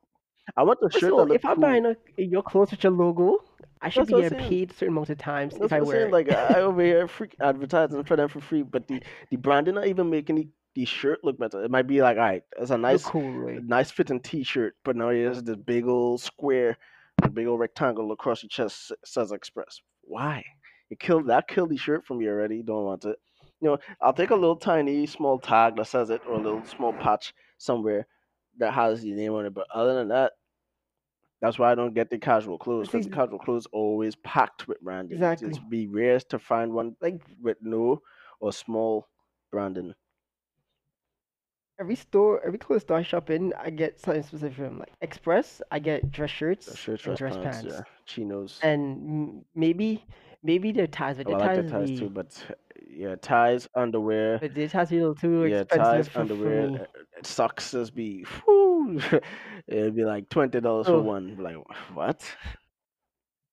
I want the First shirt all, if I'm cool. buying a, your clothes with your logo, I should That's be getting paid a certain amount of times That's if I I'm saying. it. Like I over here freak advertising for them for free, but the the branding not even making the, the shirt look better. It might be like, all right, it's a nice cool, right? nice fitting T-shirt, but now it has this big old square, a big old rectangle across your chest says Express. Why? It killed that killed the shirt from you already. Don't want it. You know, I'll take a little tiny small tag that says it, or a little small patch somewhere that has your name on it. But other than that, that's why I don't get the casual clothes because the casual clothes always packed with branding. exactly. It's be rare to find one Like with no or small branding. every store, every clothes store I shop in, I get something specific from like Express. I get dress shirts The shirts, and dress dress pants, pants, yeah, chinos. and m- maybe maybe their ties, but Oh, their I like the ties ties too, but yeah, ties, underwear, but ties a little too yeah, expensive ties, for, underwear, me. uh, uh, socks just be, whew, it'd be like twenty dollars for So one. Like what?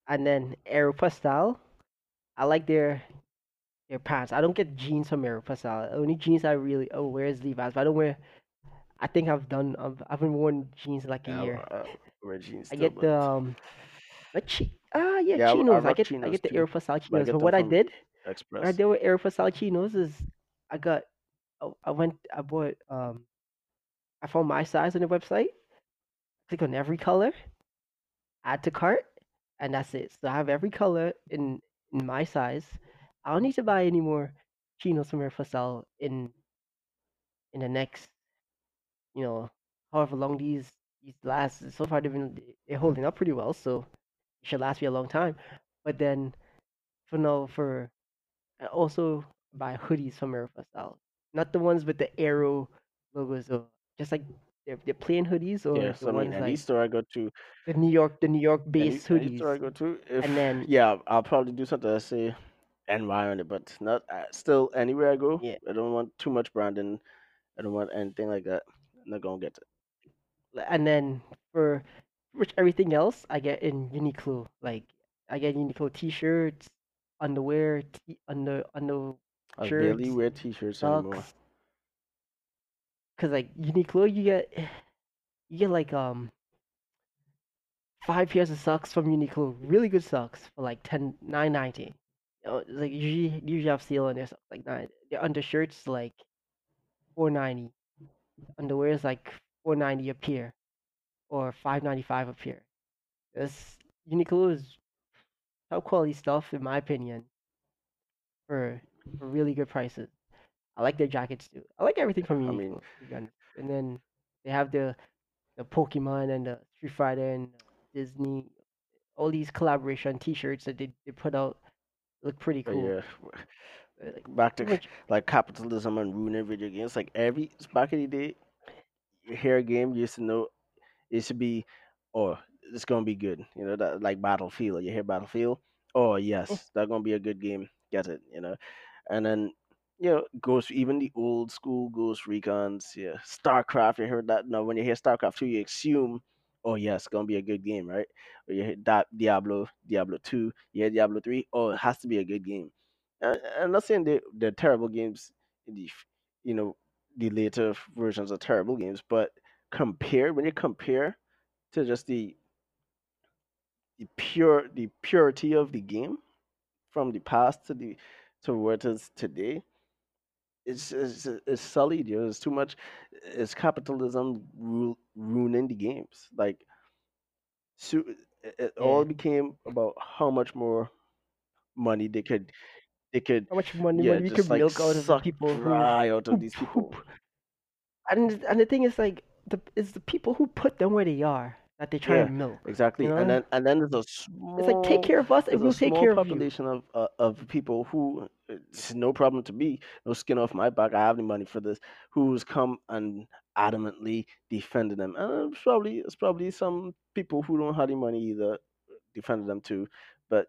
and then Aeropostale, I like their their pants. I don't get jeans from Aeropostale. Only jeans I really oh wear is Levi's, but I don't wear. I think I've done. I've, I haven't worn jeans in like a Yeah, year. I, I wear jeans I still, get but the um, like chi- ah yeah yeah, I, I chinos. I rock get I chinos get the too, Aeropostale but I chinos. get But them what I from did, what I Express. did with Aeropostale chinos is I got oh, I went I bought um I found my size on the website. Click on every color, add to cart, and that's it. So I have every color in in my size. I don't need to buy any more chinos from Aeropostale in in the next you know however long these these last. So far they've been they're holding up pretty well, so it should last me a long time. But then for now for I also buy hoodies from Aeropostale, not the ones with the arrow logos, or just like they're, they're plain hoodies or Yeah, the so I mean, ones any like store I go to, the New York the New York any based any store I hoodies, go to, if and then yeah, I'll probably do something that say NY on it, but not uh, still anywhere I go. yeah, I don't want too much branding. I don't want anything like that. I'm not gonna get it. and then for which everything else I get in Uniqlo. Like I get Uniqlo t-shirts, underwear, t- under under I barely shirts, wear t-shirts anymore. socks. Cause like Uniqlo, you get you get like um five pairs of socks from Uniqlo, really good socks for like ten nine ninety. You know, like usually usually have sale on their socks like nine. Their undershirts like four ninety. Underwear is like four ninety a pair, or five ninety five a pair. This Uniqlo is top quality stuff in my opinion for for really good prices. I like their jackets too. I like everything from you. I mean, Uniqlo. to be honest. And then they have the the Pokemon and the Street Fighter and Disney, all these collaboration T-shirts that they, they put out look pretty cool. yeah, Like back to much, like capitalism and ruining video games. Like every back in the day, you hear a game, you used to know it should be, oh, it's gonna be good. You know that like Battlefield. You hear Battlefield, oh eh, yes, that's gonna be a good game. Get it, you know, and then you know Ghost, even the old school Ghost Recons, yeah, StarCraft. You heard that? No, when you hear StarCraft two, you assume, oh yes, it's gonna be a good game, right? Or you hear that Diablo, Diablo two, you hear Diablo three, oh, it has to be a good game. Uh, I'm not saying they they're terrible games. The you know the later versions are terrible games, but compare when you compare to just the the pure the purity of the game from the past to the to what it is today, it's it's, it's sullied. You know, it's too much. It's capitalism ru- ruining the games. Like, so it, it all Yeah. became about how much more money they could they could How much money yeah money we could like milk out of people dry out of these people. and and the thing is like the it's the people who put them where they are that they try Yeah, and milk. You exactly. And then and then there's a small. It's like take care of us and a we'll take care of you. population of uh, of people who it's no problem to me, no skin off my back. I have the money for this. Who's come and adamantly defended them, and it's probably it's probably some people who don't have the money either defended them too. But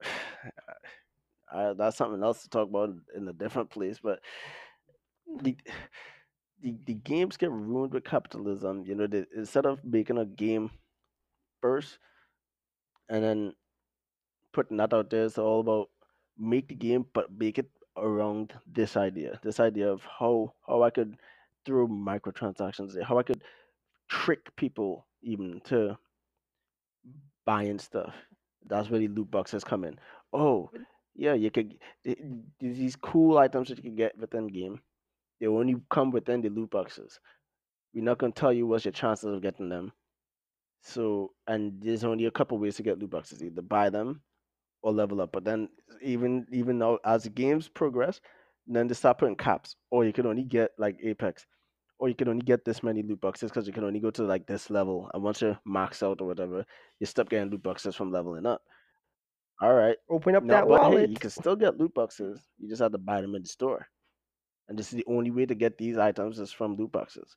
I, that's something else to talk about in a different place. But the the, the games get ruined with capitalism. You know, they, instead of making a game first and then putting that out there, it's all about make the game, but make it around this idea, this idea of how how I could throw microtransactions, how I could trick people even to buying stuff. That's where the loot boxes come in. Oh, yeah, you could eh, eh, th- th- these cool items that you can get within game. They only come within the loot boxes. We're not gonna tell you what's your chances of getting them. So, and there's only a couple ways to get loot boxes: either buy them or level up. But then, even even though as the games progress, then they start putting caps, or you can only get like Apex, or you can only get this many loot boxes because you can only go to like this level. And once you're maxed out or whatever, you stop getting loot boxes from leveling up. All right, Open up no, that but hey, you can still get loot boxes. You just have to buy them in the store. And this is the only way to get these items is from loot boxes.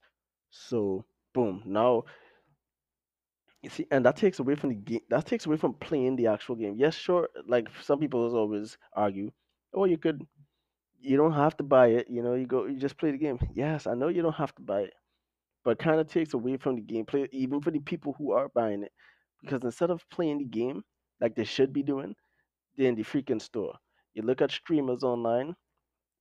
So boom, now you see, and that takes away from the game. That takes away from playing the actual game. Yes, sure. Like some people always argue, oh, you could, you don't have to buy it. You know, you go, you just play the game. Yes, I know you don't have to buy it, but kind of takes away from the gameplay, even for the people who are buying it, because instead of playing the game like they should be doing, they're in the freaking store. You look at streamers online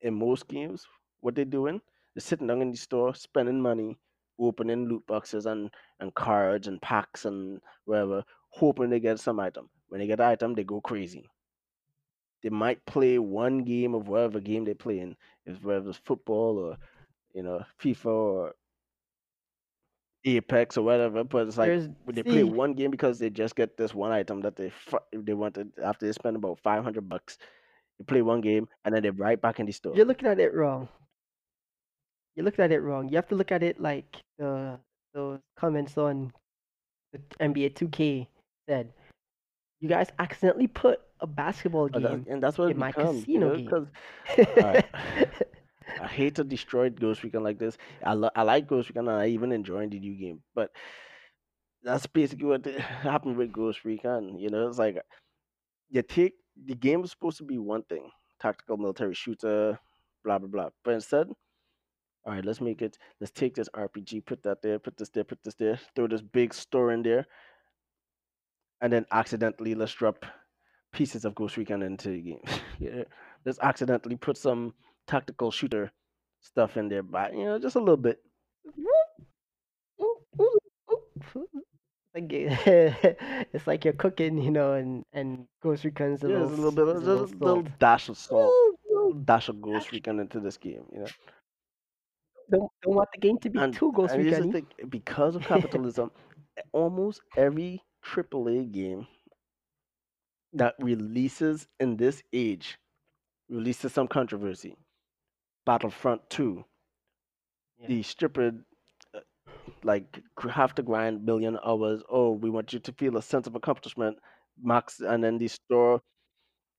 in most games, what they're doing, they're sitting down in the store, spending money, opening loot boxes and, and cards and packs and whatever, hoping they get some item. When they get the item, they go crazy. They might play one game of whatever game they're playing, if whether it's football or you know FIFA or Apex or whatever. But it's like There's they play see one game because they just get this one item that they they wanted after they spend about five hundred bucks. They play one game and then they're right back in the store. you're looking at it wrong. You're looking at it wrong. You have to look at it like the those comments on the NBA 2K said. You guys accidentally put a basketball Oh, that- game and that's what in my becomes, you casino know, game. because I hate to destroy Ghost Recon like this. I lo- I like Ghost Recon and I even enjoy the new game, but that's basically what happened with Ghost Recon. You know, it's like you take the game was supposed to be one thing, tactical military shooter, uh, blah blah blah, but instead, all right, let's make it. Let's take this RPG, put that there, put this there, put this there, throw this big store in there, and then accidentally let's drop pieces of Ghost Recon into the game. yeah, let's accidentally put some tactical shooter stuff in there, but you know, just a little bit. Like it's like you're cooking, you know, and and Ghost Recon's a Yeah, little there's a little bit, of, a just little little dash of salt, Little- dash of Ghost. Recon into this game, you know. Don't don't want the game to be And, too Ghost Recon. because of capitalism, almost every AAA game that releases in this age releases some controversy. Battlefront Two, Yeah. the uh, like have to grind million hours. Oh, we want you to feel a sense of accomplishment, max, and then the store,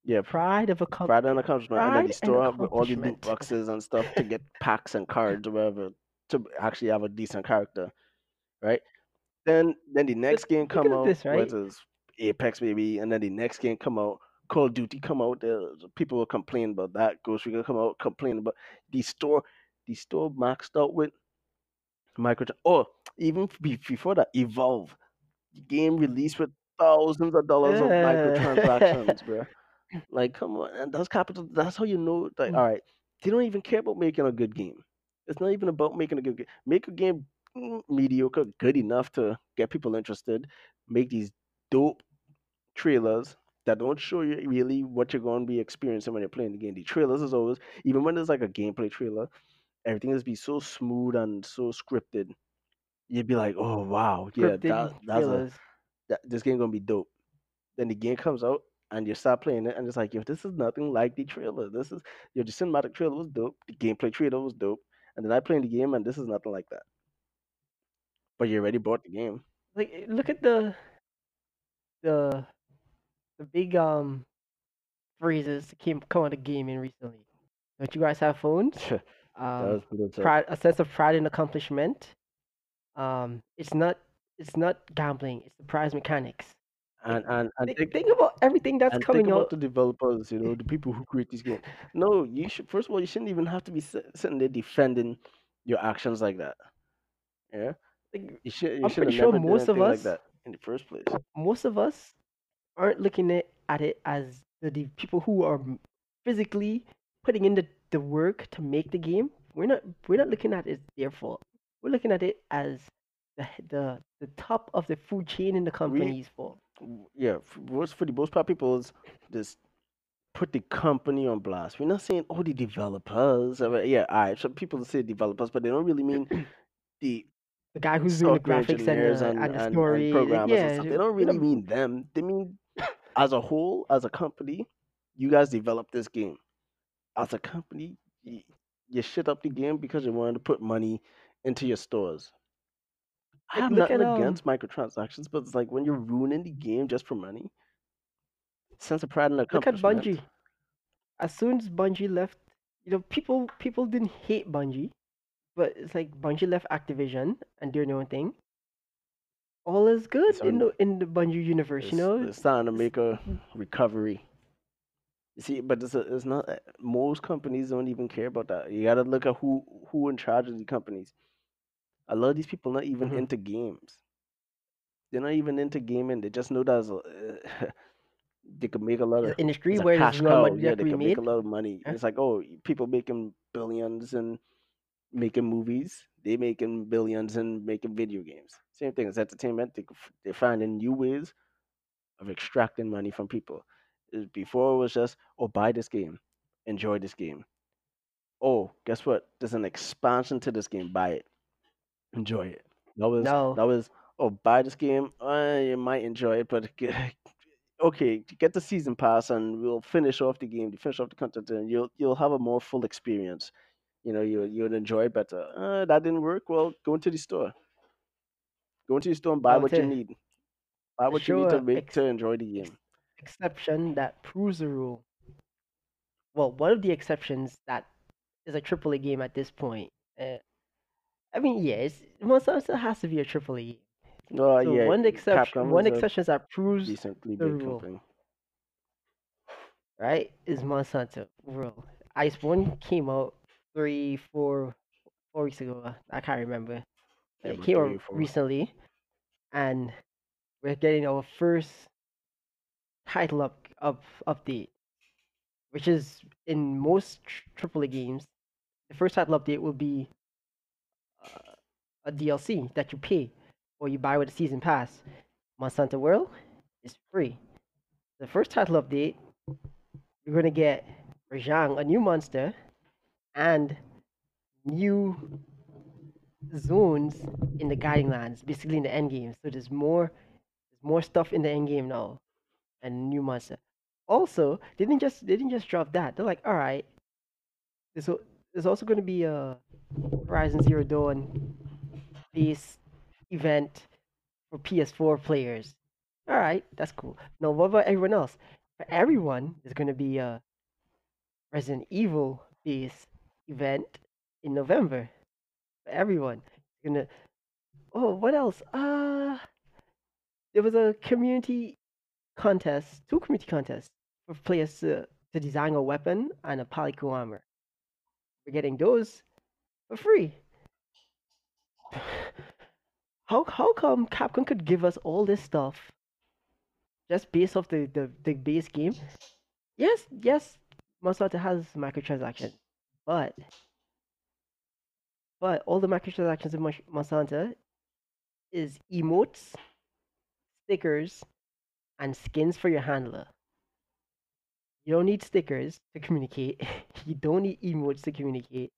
yeah, Pride of a pride and accomplishment, and then the store have with all the loot boxes and stuff to get packs and cards or whatever to actually have a decent character, right? Then then the next game come out, this, what right? is Apex maybe, and then the next game come out, Call of Duty come out. There, people will complain about that. Ghost Recon come out, complain about the store. The store maxed out with micro. Oh, even before that, Evolve, the game released with thousands of dollars of microtransactions, bro. Like, come on, and that's capital. That's how you know. Like, Mm. all right, they don't even care about making a good game. It's not even about making a good game. Make a game mm, mediocre, good enough to get people interested. Make these dope trailers that don't show you really what you're going to be experiencing when you're playing the game. The trailers is always, even when there's like a gameplay trailer, everything is be so smooth and so scripted. You'd be like, oh wow, yeah, Scripted that that's a that, this game gonna be dope. Then the game comes out and you start playing it, and it's like, yo, this is nothing like the trailer. This is yo, the cinematic trailer was dope, the gameplay trailer was dope, and then I play the game, and this is nothing like that. But you already bought the game. Like eh, look at the the the big um phrases that came come out of gaming recently. Don't you guys have phones? Um, pride, a sense of pride and accomplishment. Um, it's not it's not gambling. It's the prize mechanics. And and and Think, think, think about everything that's and think coming about out. the developers, you know, the people who create these games. No, you should first of all, you shouldn't even have to be sitting there defending your actions like that. Yeah, Like, you should you I'm should pretty sure most of like us, that in the first place. most of us, aren't looking at, at it as the, the people who are physically putting in the, the work to make the game. We're not we're not looking at it as their fault. We're looking at it as the the the top of the food chain in the We company's fault. yeah, for for the most part, people just put the company on blast. We're not saying oh the developers. I mean, yeah, all right. So people say developers, but they don't really mean the The guy who's doing the graphics and the and, and the and, and story. Uh, programmers and yeah, stuff. They don't really mean them. They mean as a whole, as a company, you guys developed this game. As a company, you, you shit up the game because you wanted to put money into your stores. I have nothing at, um, against microtransactions, but it's like when you're ruining the game just for money. Sense of pride and Look at. Bungie. As soon as Bungie left, you know, people people didn't hate Bungie, but it's like Bungie left Activision and doing their own thing. All is good It's in on- the in the Bungie universe, you know. it's starting to make a recovery. See, but it's, a, it's not. uh, Most companies don't even care about that. You got to look at who who in charge of the companies. A lot of these people not even Mhm. into games. They're not even into gaming. They just know that's a, they could make a lot It's of an industry it's a where cash there's cow. money Yeah, that they can be can make made. a lot of money. Yeah. It's like oh, people making billions and making movies. They making billions and making video games. Same thing as entertainment. They could f- they're finding new ways of extracting money from people. Is- Before it was just oh buy this game, enjoy this game. Oh, guess what? There's an expansion to this game. Buy it, enjoy it. That was No. that was oh buy this game. Uh, you might enjoy it, but okay, get the season pass and we'll finish off the game. Finish off the content, and you'll you'll have a more full experience. You know, you you'll enjoy it better. Uh, that didn't work. Well, go into the store. Go into the store and buy what you need. Buy what you need to make ex- to enjoy the game. Exception that proves the rule. Well, one of the exceptions that is a AAA game at this point. Uh, I mean, yeah, it's, most of has to be a AAA game. Oh So yeah, one exception, Capcom one a exception that proves decently the big rule. company. right is Monster Hunter World. Iceborne came out three, four, four weeks ago. I can't remember. Yeah, It came out recently, and we're getting our first title up, up update, which is in most AAA games. The first title update will be uh, a DLC that you pay or you buy with a season pass. Monster Hunter World is free. The first title update, you're gonna get Rajang, a new monster, and new zones in the guiding lands, basically in the end game. So there's more there's more stuff in the end game now. And new monster. Also, they didn't just they didn't just drop that. They're like, alright, there's al- there's also gonna be a Horizon Zero Dawn base event for PS4 players. Alright, that's cool. Now what about everyone else? For everyone, there's gonna be a Resident Evil base event in November. For everyone. Gonna oh what else? Uh there was a community contest, two community contests for players to, to design a weapon and a polychrome armor. We're getting those for free. How how come Capcom could give us all this stuff just based off the, the, the base game? Yes, yes, Monster has microtransactions, but but all the microtransactions in Mon- Monster Hunter is emotes, stickers, and skins for your handler. You don't need stickers to communicate. you don't need emotes to communicate.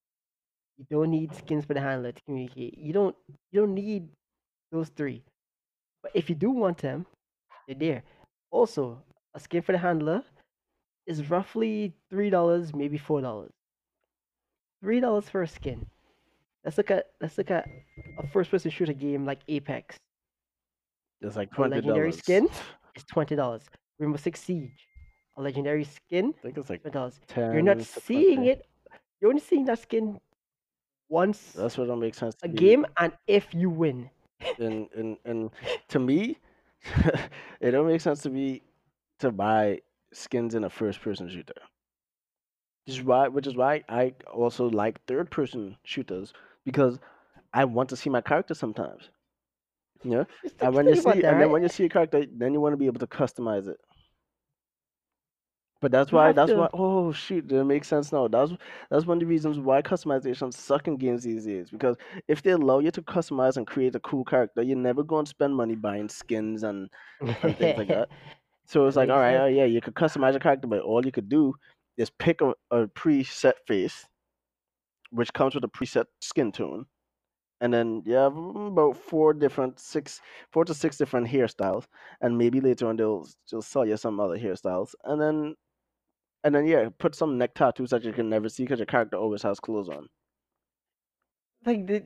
You don't need skins for the handler to communicate. You don't you don't need those three. But if you do want them, they're there. Also, a skin for the handler is roughly three dollars, maybe four dollars. Three dollars for a skin. Let's look at let's look at a first person shooter game like Apex. It's like twenty legendary dollars. skin is twenty dollars. Rainbow Six Siege. A legendary skin, I think it's like twenty dollars. You're not seeing it. You're only seeing that skin once That's what don't make sense. a game, and if you win. and and and to me, it don't make sense to me to buy skins in a first person shooter. Which is why, which is why I also like third person shooters because I want to see my character sometimes. Just and when you see, that, and then when you see a character, then you want to be able to customize it. But that's why that's to- why oh shoot, that makes sense now. That's that's one of the reasons why customization suck in games these days. Because if they allow you to customize and create a cool character, you're never going to spend money buying skins and, and things like that. So it's like, all right, oh, yeah, you could customize a character, but all you could do is pick a, a preset face, which comes with a preset skin tone, and then you have mm, about four different, six, four to six different hairstyles, and maybe later on they'll they'll sell you some other hairstyles, and then, and then yeah, put some neck tattoos that you can never see because your character always has clothes on. like the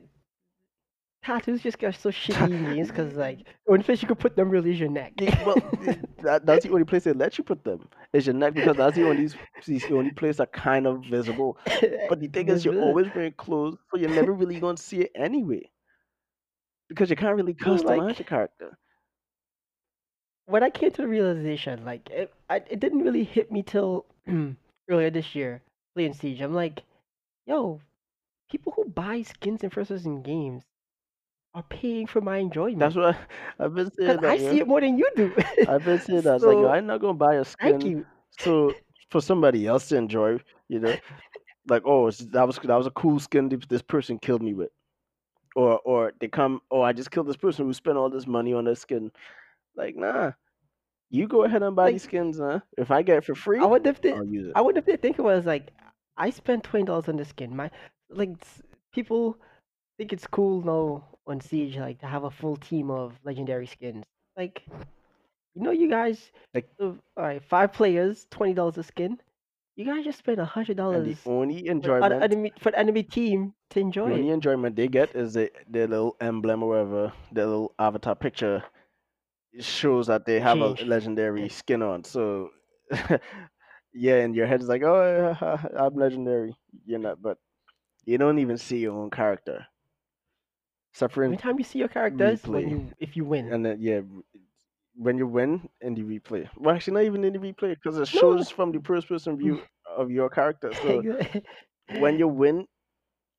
tattoos just got so shitty in games because like only place you could put them really is your neck. Well, that, that's the only place they let you put them is your neck because that's the only the only place that kind of visible. But the thing is, you're always wearing clothes, so you're never really going to see it anyway. Because you can't really No, customize like- your character. when I came to the realization, like it, I, it didn't really hit me till earlier this year playing Siege. I'm like, yo, people who buy skins in first person games are paying for my enjoyment. That's what I've been saying. because I see it more than you do. I've been saying that. It's like, yo, So, I'm not going to buy a thank skin you. so for somebody else to enjoy. You know, like oh, it's- that was that was a cool skin this, this person killed me with, or or they come, oh, I just killed this person who spent all this money on this skin. Like, nah, you go ahead and buy Like- these skins, huh? If I get it for free, I wonder if they, I'll use it. I wonder if they think it was like, I spent twenty dollars on this skin. My like s- people think it's cool now on Siege like to have a full team of legendary skins. Like, you know, you guys, Like- all right, five players, twenty dollars a skin. You guys just spend a hundred And dollars the only for, an enjoyment, enemy, for the enemy team to enjoy. the only it. enjoyment they get is the their little emblem or whatever, their little avatar picture it shows that they have a legendary skin on. So, yeah, in your head is like, oh, I'm legendary. You're not, but you don't even see your own character. Suffering, Every time you see your characters, replay. you if you win, and then yeah, when you win in the replay. Well, actually, not even in the replay because it No. shows from the first person view of your character. So when you win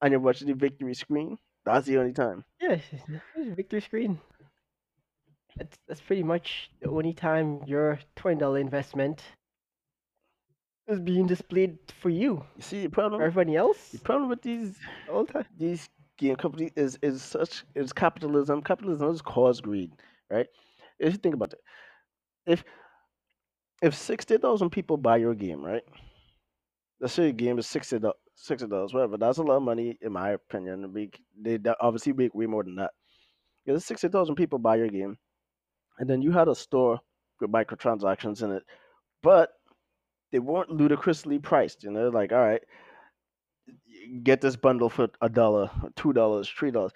and you're watching the victory screen, that's the only time. Yes, a victory screen. That's that's pretty much the only time your twenty dollar investment is being displayed for you. You see, the For problem, everybody else, the problem with these all time. these companies is is such is capitalism. Capitalism is cause greed, right? If you think about it, if if sixty thousand people buy your game, right? Let's say your game is sixty dollars, whatever. That's a lot of money, in my opinion. They obviously make way more than that. Because sixty thousand people buy your game, and then you had a store with microtransactions in it, but they weren't ludicrously priced. You know, like all right, get this bundle for a dollar, two dollars, three dollars,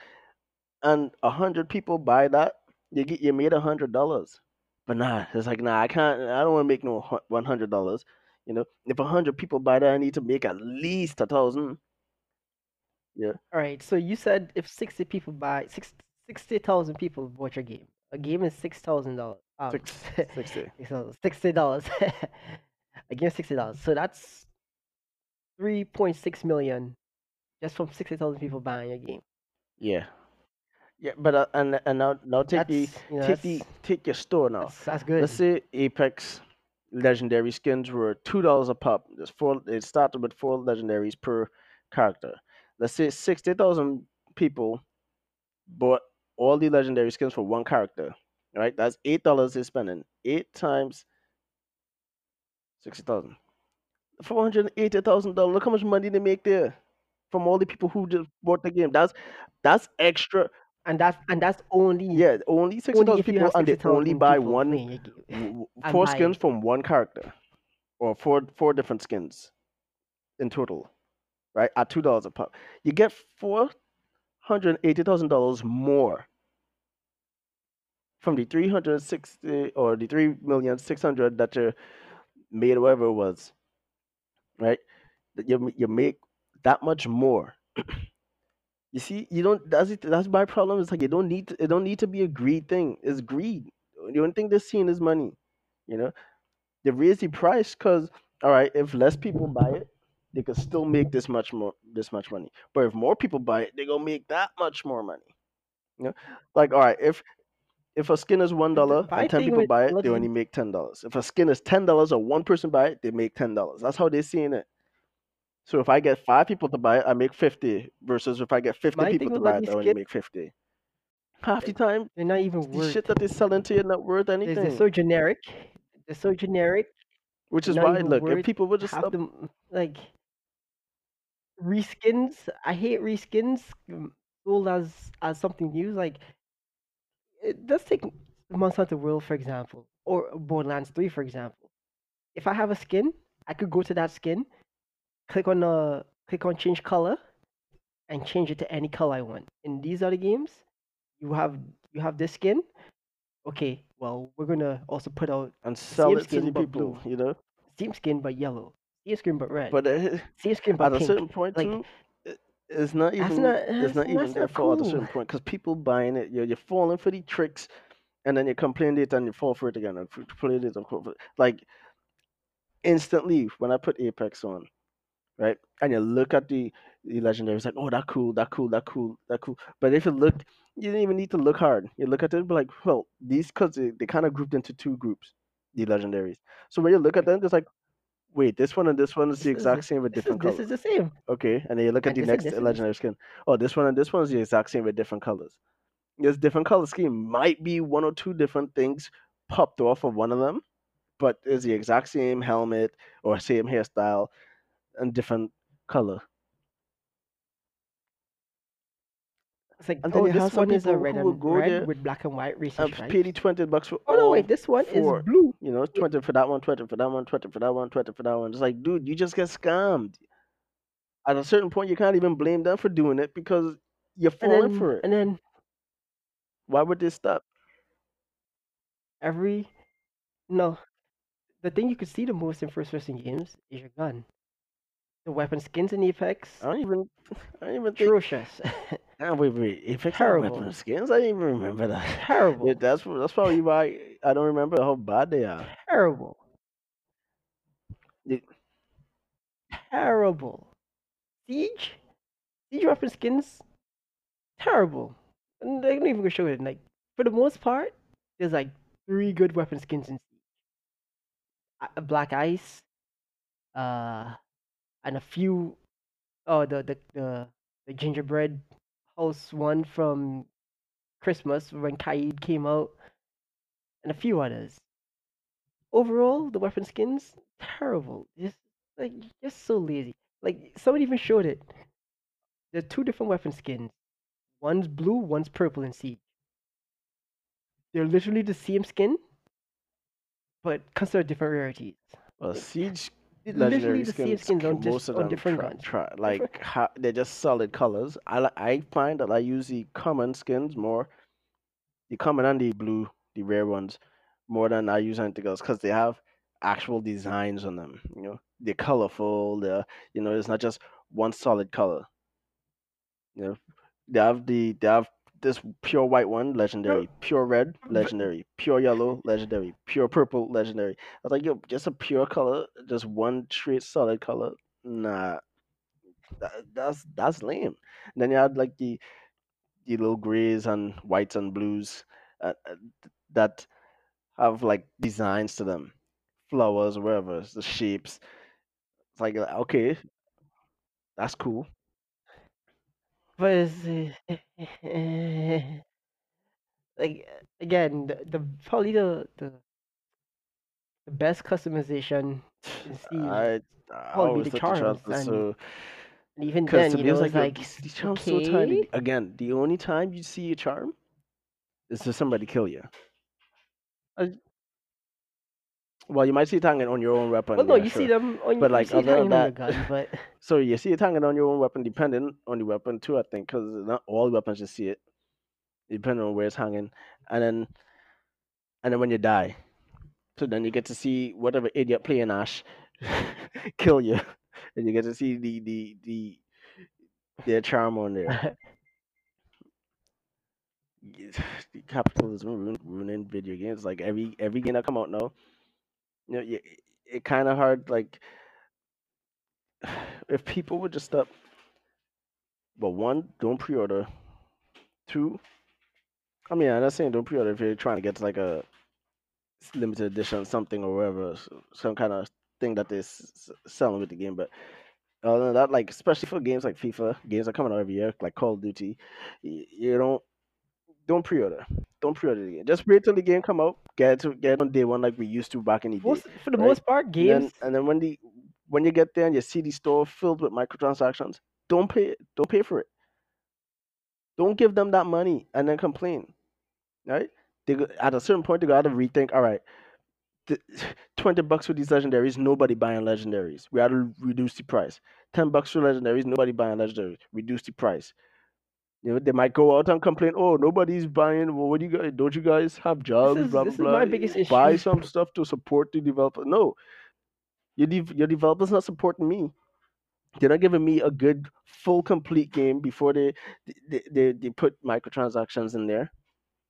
and a hundred people buy that, you get you made a hundred dollars. But nah, it's like nah, I can't. I don't want to make no one hundred dollars. You know, if a hundred people buy that, I need to make at least a thousand. Yeah. All right, so you said if sixty people buy six sixty thousand people bought your game. A game is six thousand dollars. Um, six, sixty. sixty dollars. a game is sixty dollars. So that's three point six million just from sixty thousand people buying your game. Yeah, yeah. But uh, and and now now take That's the you know, take the that's, take your store now. that's that's good. Let's say Apex legendary skins were two dollars a pop. There's four. It started with four legendaries per character. Let's say sixty thousand people bought all the legendary skins for one character. Right, that's eight dollars they're spending. Eight times sixty thousand. Four hundred eighty thousand dollars. Look how much money they make there from all the people who just bought the game. That's that's extra. And that's and that's only Yeah, only sixty only thousand if you people, have and they only buy people one, playing your game w- w- and four skins from one character, or four four different skins in total, right? At two dollars a pop, you get four hundred eighty thousand dollars more from the three hundred sixty or the three million six hundred that you made, whatever it was, right? You you make that much more. You see, you don't. That's it. That's my problem. It's like you don't need. To, it don't need to be a greed thing. It's greed. The only thing they're seeing is money. You know, they raise the price because all right, if less people buy it, they could still make this much more. This much money. But if more people buy it, they gonna make that much more money. You know, like all right, if if a skin is one dollar and ten people buy it, they only make ten dollars. If a skin is ten dollars or one person buy it, they make ten dollars. That's how they're seeing it. So if I get five people to buy it, I make fifty. Versus if I get fifty My people to buy it, I only make fifty. Half the time, They're not even the shit that they're selling to you not worth They're, anything. they're so generic. They're so generic. Which is why, look, if people would just stop, them like reskins. I hate reskins mm, sold as as something new. Like let's take Monster Hunter World for example, or Borderlands Three for example. If I have a skin, I could go to that skin, click on the click on change color, and change it to any color I want. In these other games, you have you have this skin. Okay, well we're gonna also put out and sell same it to skin the but people, blue. you know. same skin but yellow, same skin but red, But uh, same skin but at a certain point like, too, it's not That's even not- it's not even their fault at a certain point because people buying it, you're you're falling for the tricks, and then you complain it and you fall for it again and play it and fall for it. Like instantly when I put Apex on, right, and you look at the the legendary, it's like oh that cool, that cool, that cool, that cool. But if you look, you didn't even need to look hard. You look at it, be like, well, these because they, they kind of grouped into two groups, the legendaries. So when you look at them, it's like, wait, this one and this one is the exact same with different this is the same. Okay, and then you look at the next this and this. legendary skin. Oh, this one and this one is the exact same with different colors. This different color scheme might be one or two different things popped off of one of them, but it's the exact same helmet or same hairstyle and different color. Like And then oh, you this one is a red and red there with black and white And stripes. pay the twenty bucks for Oh no, wait, this one four. is blue. You know, twenty for that one, twenty for that one, twenty for that one, twenty for that one. It's like, dude, you just get scammed. At a certain point, you can't even blame them for doing it because you're falling then, for it. and then Why would they stop? every no, the thing you could see the most in first-person games is your gun. The weapon skins and Apex, I don't even. I don't even think. atrocious, wait, wait. If it's Terrible. weapon skins, I didn't even remember that. terrible, Yeah, that's that's probably why I don't remember how bad they are. terrible, They- terrible. Siege, siege weapon skins, terrible. And they're not even gonna show it. Like for the most part, there's like three good weapon skins in Siege. Uh, Black Ice, uh, and a few. Oh, the the the, the gingerbread house one from Christmas when Kaid came out, and a few others. Overall, the weapon skins terrible. Just like just so lazy. Like somebody even showed it. There are two different weapon skins. One's blue, one's purple in Siege. They're literally the same skin, but considered different rarities. Well, siege legendary the same skins, skins on, most just, of them different try like ha, they're just solid colors. I I find that I use the common skins more, the common and the blue, the rare ones, more than I use anything else because they have actual designs on them. You know, they're colorful. They're you know, it's not just one solid color. You know, they have the they have this pure white one, legendary. Pure red, legendary. Pure yellow, legendary. Pure purple, legendary. I was like, yo, just a pure color, just one straight solid color. Nah, that, that's that's lame. And then you had like the the little grays and whites and blues uh, uh, that have like designs to them, flowers, whatever, the shapes. It's like uh, okay, that's cool. But it's, uh, like eh, again, the, the probably the, the the best customization see I I Probably always the at charms, and- so and even because then, to you me know, it's it's like, yo, like, these, these charms so tiny. okay. Again, the only time you see a charm is to somebody kill you. Well, you might see it hanging on your own weapon. Well, no, yeah, you sure. see them on your own. But, you like, it other than hanging on your that- gun, but So you see it hanging on your own weapon, depending on the weapon too. I think because not all weapons you see it, depending on where it's hanging, and then and then when you die, so then you get to see whatever idiot playing Ash kill you, and you get to see the the the their charm on there. the capitalism ruin, ruining video games. Like every every game that come out now, you know, you, it kind of hard. Like if people would just stop. But one, don't pre-order. Two, I mean, I'm not saying don't pre-order if you're trying to get to like a limited edition something or whatever, some kind of thing that they're selling with the game. But other than that, like especially for games like FIFA, games are coming out every year, like Call of Duty, you don't don't pre-order. Don't pre-order the game. Just wait till the game come out. Get it to get it on day one like we used to back in the day. for the right? most part, And games. then, and then when the when you get there and you see the store filled with microtransactions, don't pay don't pay for it. Don't give them that money and then complain. Right? They go, at a certain point they gotta rethink, all right, the, twenty bucks for these legendaries, nobody buying legendaries. We gotta reduce the price. Ten bucks for legendaries, nobody buying legendaries. Reduce the price. You know, they might go out and complain, oh, nobody's buying. Well, what do you guys don't you guys have jobs? is- blah is blah my blah. biggest Buy some stuff to support the developer. No, your dev- your developers not supporting me. They're not giving me a good, full, complete game before they they, they, they put microtransactions in there.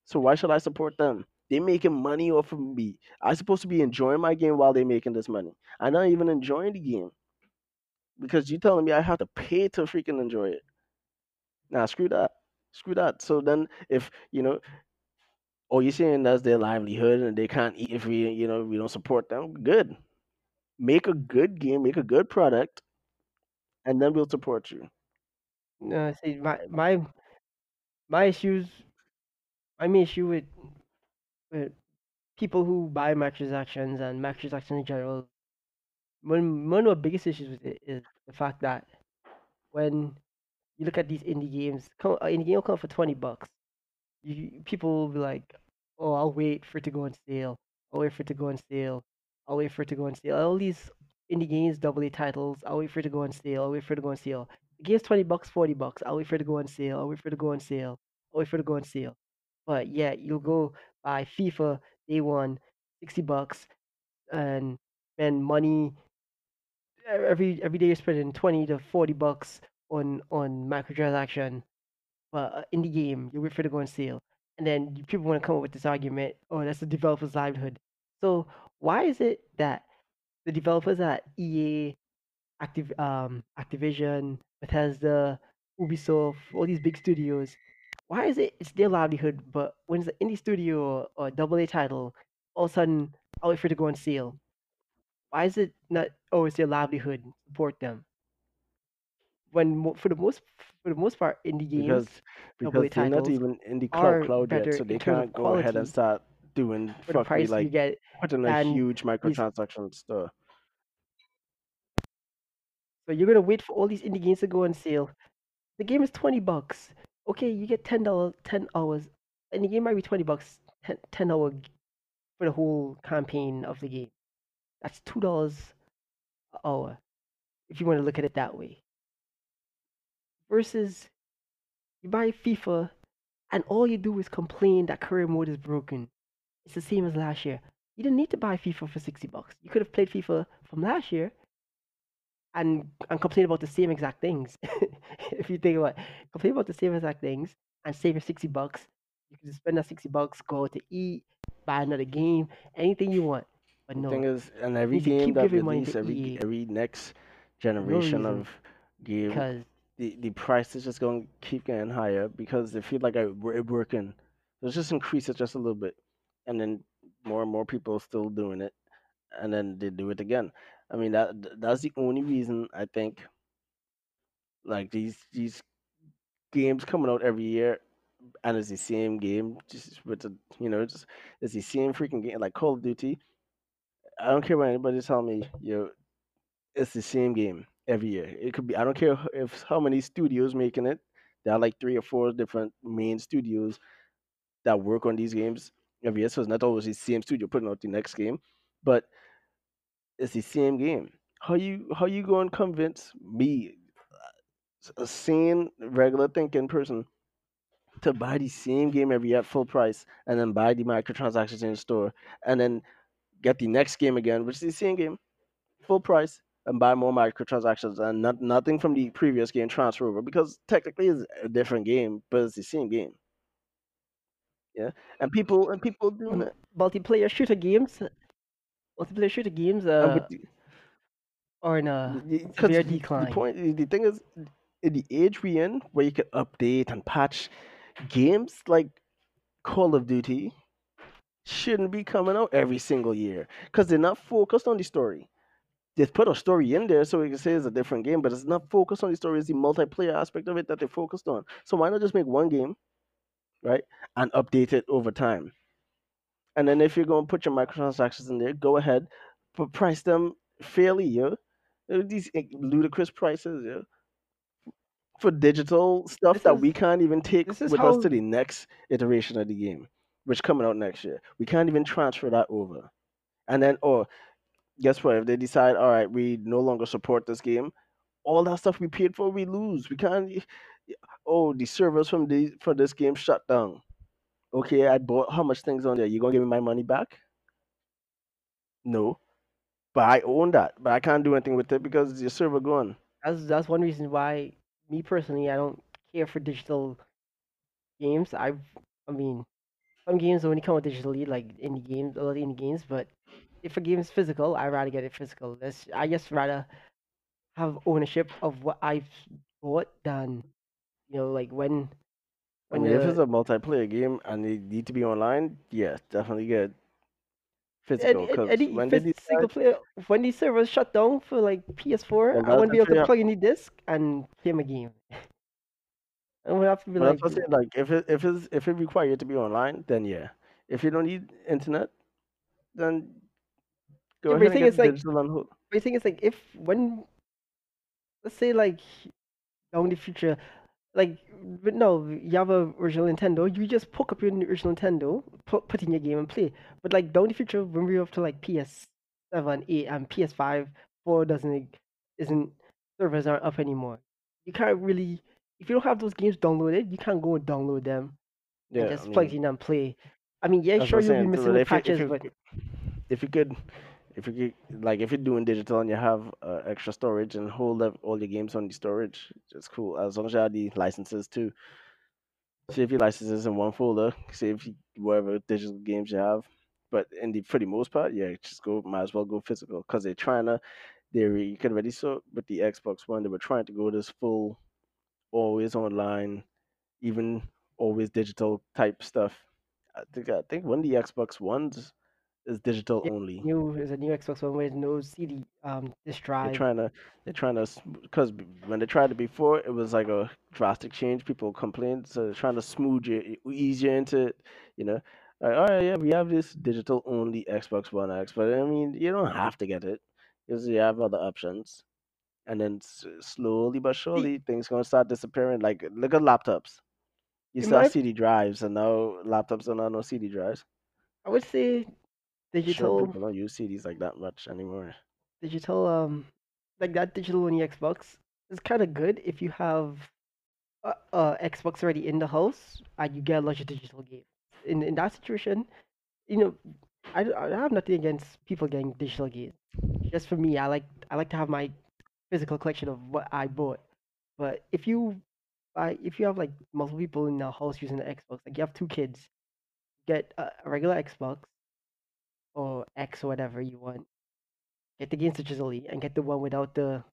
So why should I support them? They're making money off of me. I'm supposed to be enjoying my game while they're making this money. I'm not even enjoying the game because you're telling me I have to pay to freaking enjoy it. Nah, screw that. Screw that. So then, if you know, oh, you're saying that's their livelihood and they can't eat if we, you know, we don't support them. Good. Make a good game. Make a good product, and then we'll support you. No, see, my my my issues, my main issue with with people who buy microtransactions and microtransactions in general, one one of the biggest issues with it is the fact that when you look at these indie games, come, an uh, indie game will come for twenty bucks. You people will be like, "Oh, I'll wait for it to go on sale. I'll wait for it to go on sale. I'll wait for it to go on sale." All these indie games, double A titles. I'll wait for it to go on sale. I'll wait for it to go on sale. The game's twenty bucks, forty bucks. I'll wait for it to go on sale. I'll wait for it to go on sale. I'll wait for it to go on sale. But yeah, you'll go buy FIFA day one, sixty bucks, and spend money every every day. You're spending twenty to forty bucks on on microtransaction. But uh, in the game, you it to go on sale, and then people want to come up with this argument, oh, that's the developer's livelihood. So why is it that the developers at EA, Activ- um, Activision, Bethesda, Ubisoft, all these big studios, why is it it's their livelihood, but when it's an indie studio or, or double A title, all of a sudden I'll wait for it to go on sale. Why is it not? Oh, it's their livelihood. Support them. When for the most for the most part, indie because games because AA they're not even in the cloud cloud yet, so they can't go ahead and start doing for the fuck me you like get. putting a huge microtransaction store. So you're gonna wait for all these indie games to go on sale. The game is twenty bucks. Okay, you get ten dollars, ten hours, and the game might be twenty bucks, 10, 10 hour for the whole campaign of the game. That's two dollars an hour, if you want to look at it that way. Versus, you buy FIFA, and all you do is complain that career mode is broken. It's the same as last year. You didn't need to buy FIFA for sixty bucks. You could have played FIFA from last year and and complain about the same exact things. if you think about it, complain about the same exact things and save your sixty bucks. You can just spend that sixty bucks, go out to eat, buy another game, anything you want. But The no, thing is, and every game that release, every EA every next generation reason, of game, because the, the price is just going to keep getting higher because they feel like I, we're working. Let's just increase it just a little bit, and then more and more people still doing it, and then they do it again. I mean that that's the only reason I think like these these games coming out every year and it's the same game just with the you know just it's the same freaking game like Call of Duty I don't care what anybody tell me. You know, it's the same game every year. It could be. I don't care if how many studios making it. There are like three or four different main studios that work on these games every year. So it's not always the same studio putting out the next game, but it's the same game. How you how you going to convince me, a sane, regular thinking person, to buy the same game every year at full price and then buy the microtransactions in the store and then get the next game again, which is the same game, full price, and buy more microtransactions and not, nothing from the previous game transfer over because technically it's a different game, but it's the same game. Yeah, and people and people doing it. multiplayer shooter games, multiplayer shooter games, uh, the, are in a severe the, the decline. point, the thing is, in the age we in, where you can update and patch games like Call of Duty, shouldn't be coming out every single year because they're not focused on the story. They put a story in there so we can say it's a different game, but it's not focused on the story. It's the multiplayer aspect of it that they focused on. So why not just make one game, right, and update it over time? And then if you're going to put your microtransactions in there, go ahead, but price them fairly, yo. Uh, These eh, ludicrous prices, yo, for digital stuff This that is we can't even take with us to the next iteration of the game, which coming out next year. We can't even transfer that over. And then, or guess what? If they decide, all right, we no longer support this game, all that stuff we paid for, we lose. We mm-hmm. can't. y- Oh, the servers from the for this game shut down. Okay, I bought how much things on there? You gonna give me my money back? No, but I own that, but I can't do anything with it because your server gone. that's that's one reason why me personally I don't care for digital games. I've I mean some games only come out digitally, like indie games, a lot of indie games. But if a game is physical, I rather get it physical. I just rather have ownership of what I've bought than you know like when I when mean, if it's a multiplayer game and they need to be online, yes, definitely get physical. Because when phys- single decide, player when these servers shut down for like PS4, I won't be able to plug in the disc and play my game. I would have to be like, saying. Like, if it if it's if it requires you to be online, then yeah. If you don't need internet, then go yeah, ahead thing is like, digital and hold. but the thing is like, if when let's say like down the future, like but no, you have a original Nintendo, you just hook up your original Nintendo, put put in your game and play. But like down the future, when we're up to like PS seven, eight, and PS five, four doesn't isn't servers aren't up anymore. You can't really if you don't have those games downloaded, you can't go and download them and Yeah, I just plug mean, in and play. I mean, yeah, sure you'll be missing that the if patches, you but if you could if you like if you're doing digital and you have uh, extra storage and hold up all your games on the storage, it's cool as long as you have the licenses too. Save your licenses in one folder. Save whatever digital games you have. But in the for the most part, yeah, just go. Might as well go physical because they're trying to. They re- you can already saw with the Xbox One, they were trying to go this full, always online, even always digital type stuff. I think I think when the Xbox Ones is digital yeah, only. new is a new Xbox One with no CD um disk They're drive. trying to they're trying to because when they tried it before, it was like a drastic change. People complained, so they're trying to smooth it e- you into it. You know, like all right, yeah, we have this digital only Xbox One X, but I mean, you don't have to get it because you have other options. And then s- slowly but surely, things gonna start disappearing. Like look at laptops. You in still have my CD drives, and now laptops don't have no CD drives. I would say Sure, digital people don't use CDs like that much anymore. digital um like that digital only Xbox is kind of good if you have a, a Xbox already in the house and you get a lot of digital games. In in that situation, you know, I, d- I have nothing against people getting digital games. Just for me, I like I like to have my physical collection of what I bought. But if you buy if you have like multiple people in the house using the Xbox, like you have two kids, get a, a regular Xbox or X or whatever you want. Get the games digitally and get the one without the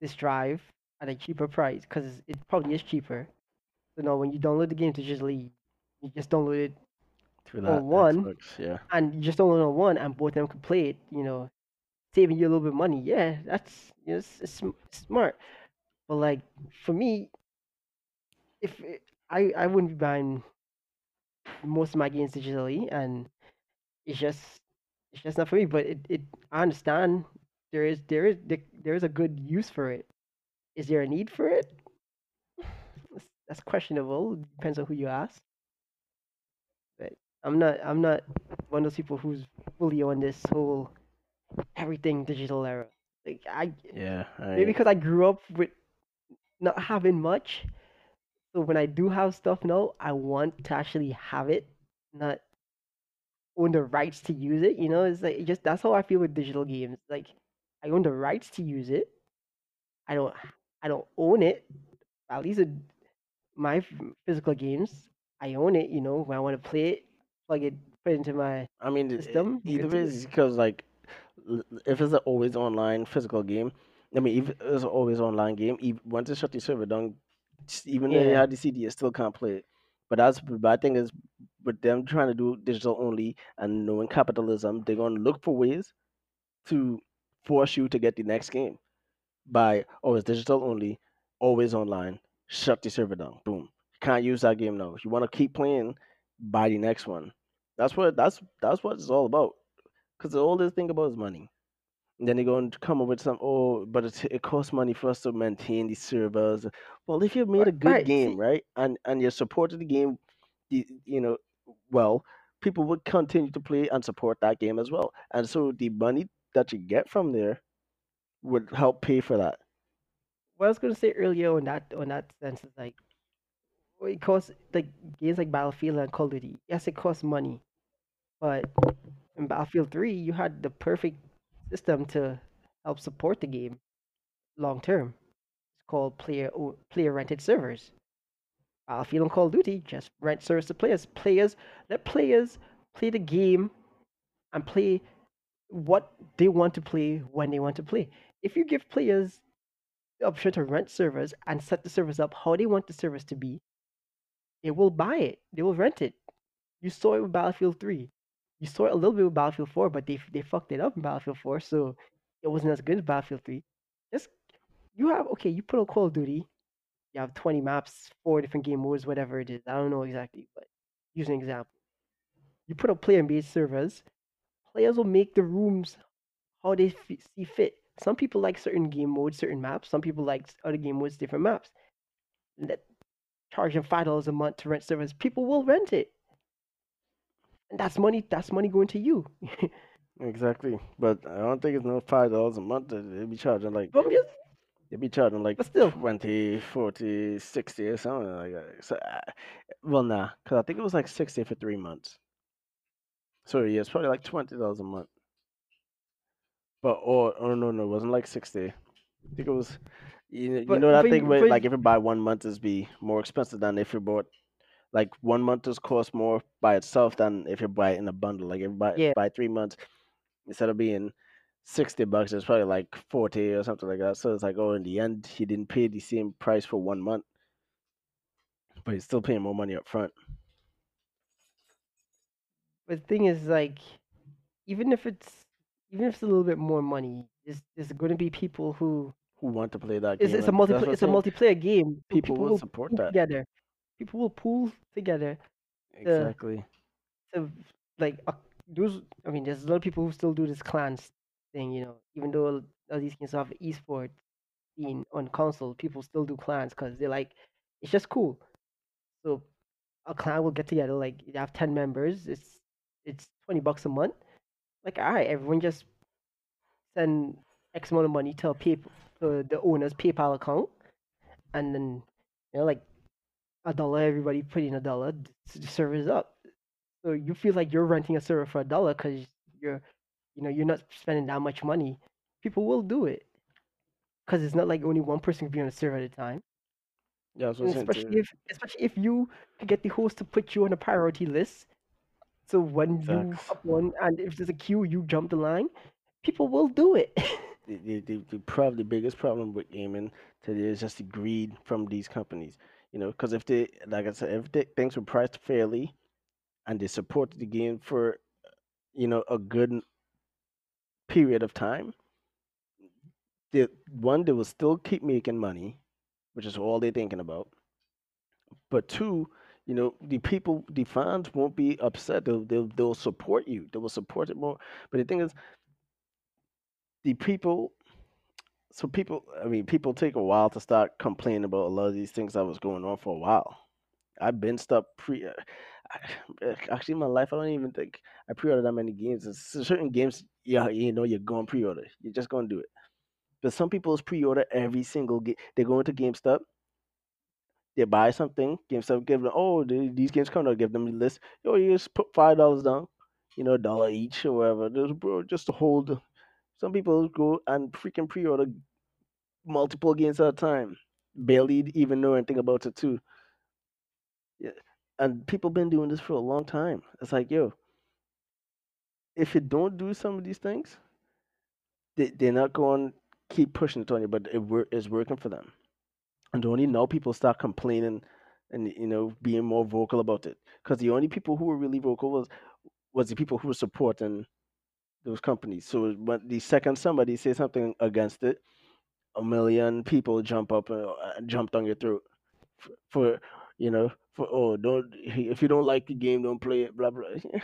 this drive at a cheaper price because it probably is cheaper. So now when you download the game digitally, you just download it Through on one Xbox, yeah. and you just download on one and both of them can play it, you know, saving you a little bit of money. Yeah, that's you know, it's, it's smart. But like for me, if it, I I wouldn't be buying most of my games digitally, and it's just it's just not for me. But it, it I understand there is there is there is a good use for it. Is there a need for it? That's, questionable. Depends on who you ask. But I'm not I'm not one of those people who's fully on this whole everything digital era. Like I Yeah, maybe because I grew up with not having much, so when I do have stuff now, I want to actually have it, not own the rights to use it. You know, it's like it just that's how I feel with digital games. Like I own the rights to use it. I don't I don't own it. At least it, my physical games, I own it. You know, when I want to play it, plug it, put it into my I mean, it- it- system. either way, because like, if it's an always online physical game, I mean, if it's an always online game, ev once they shut the server down, even though you yeah. have the CD, you still can't play it. But that's the bad thing is, with them trying to do digital only and knowing capitalism, they're gonna look for ways to force you to get the next game by oh it's digital only, always online, shut the server down, boom. You Can't use that game now. If you want to keep playing, buy the next one. That's what that's that's what it's all about. Because all they think about is money. And then they're going to come up with some, oh, but it, it costs money for us to maintain these servers. Well, if you've made a good right. game, right, and and you supported the game, the, you know, well, people would continue to play and support that game as well. And so the money that you get from there would help pay for that. what I was gonna say earlier on that on that sense is like it costs like games like Battlefield and Call of Duty. Yes, it costs money, but in Battlefield 3, you had the perfect system to help support the game long term. It's called player player rented servers. Uh, Battlefield and Call of Duty just rent servers to players. Players let players play the game and play what they want to play when they want to play. If you give players the option to rent servers and set the servers up how they want the servers to be, they will buy it. They will rent it. You saw it with Battlefield 3. You saw it a little bit with Battlefield 4, but they they fucked it up in Battlefield 4, so it wasn't as good as Battlefield 3. Just you have okay, you put on Call of Duty, you have 20 maps, four different game modes, whatever it is. I don't know exactly, but use an example. You put up player-based servers, players will make the rooms how they f- see fit. Some people like certain game modes, certain maps. Some people like other game modes, different maps. Let charge them five dollars a month to rent servers. People will rent it, and that's money. That's money going to you. Exactly. But I don't think it's no five dollars a month. that They be charging like but I'm just, they be charging like but still, 20, 40, 60 or something like that. So, uh, well, nah, because I think it was like 60 for three months. So yeah, it's probably like twenty dollars a month. But or oh no no, it wasn't like sixty. I think it was. You know, you but know that but, thing you- where like if you buy one month is be more expensive than if you bought like one month does cost more by itself than if you buy it in a bundle. Like if you buy yeah, buy three months instead of being sixty bucks, it's probably like forty or something like that. So it's like oh, in the end, he didn't pay the same price for one month, but he's still paying more money up front. but the thing is like, even if it's even if it's a little bit more money, there's there's going to be people who Who want to play that it's game? it's a And that's multi what I'm it's a multiplayer game. People People will will support that. together. People will pool together to Exactly. to like uh, those. I mean, there's a lot of people who still do this clans thing. You know, even though all these games have esports being on console, people still do clans because they're like it's just cool. So a clan will get together. Like you have ten members. It's it's twenty bucks a month. Like all right, everyone just send X amount of money to a pay to the owner's PayPal account, and then you know like a dollar. Everybody put in a dollar. The the server is up. So you feel like you're renting a server for a dollar because you're, you know, you're not spending that much money. People will do it because it's not like only one person can be on a server at a time. Yeah, that's what I'm especially if, especially if you could get the host to put you on a priority list. So when you up one and if there's a queue, you jump the line. People will do it. the, the, the, the probably biggest problem with gaming today is just the greed from these companies. You know, because if they, like I said, if they, things were priced fairly and they supported the game for, you know, a good period of time, they, one, they will still keep making money, which is all they're thinking about. But two, You know, the people, the fans won't be upset. They'll, they'll, they'll support you. They will support it more. But the thing is, the people, so people, I mean, people take a while to start complaining about a lot of these things that was going on for a while. I've been stuck pre. Actually, in my life, I don't even think I pre-order that many games. Certain games, yeah, you know, you're going to pre-order. You're just gonna do it. But some people's pre-order every single game. They go into GameStop, they buy something. GameStop give them, oh, these games come out. Give them a list. Yo, you just put five dollars down, you know, a dollar each or whatever. Just bro, just to hold. Some people go and freaking pre-order multiple games at a time. Barely even know anything about it too. Yeah. And people been doing this for a long time. It's like, yo, if you don't do some of these things, they, they're not going to keep pushing it on you, but it wor- it's working for them. And only now people start complaining and, you know, being more vocal about it. Because the only people who were really vocal was, was the people who were supporting those companies. So when the second somebody says something against it, a million people jump up and uh, jump down your throat for, for you know for oh don't if you don't like the game don't play it blah blah.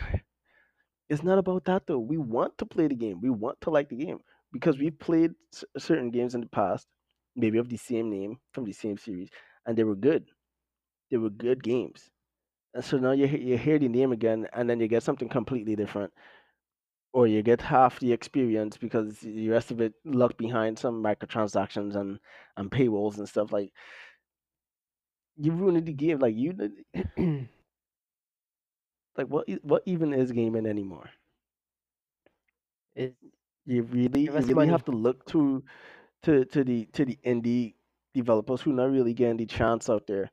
It's not about that though. We want to play the game. We want to like the game because we've played certain games in the past maybe of the same name from the same series and they were good. They were good games. And so now you, you hear the name again and then you get something completely different. Or you get half the experience because the rest of it locked behind some microtransactions and and paywalls and stuff like you ruined the game like you like what what even is gaming anymore? Is you really you really money. have to look to to to the to the indie developers who not really getting the chance out there.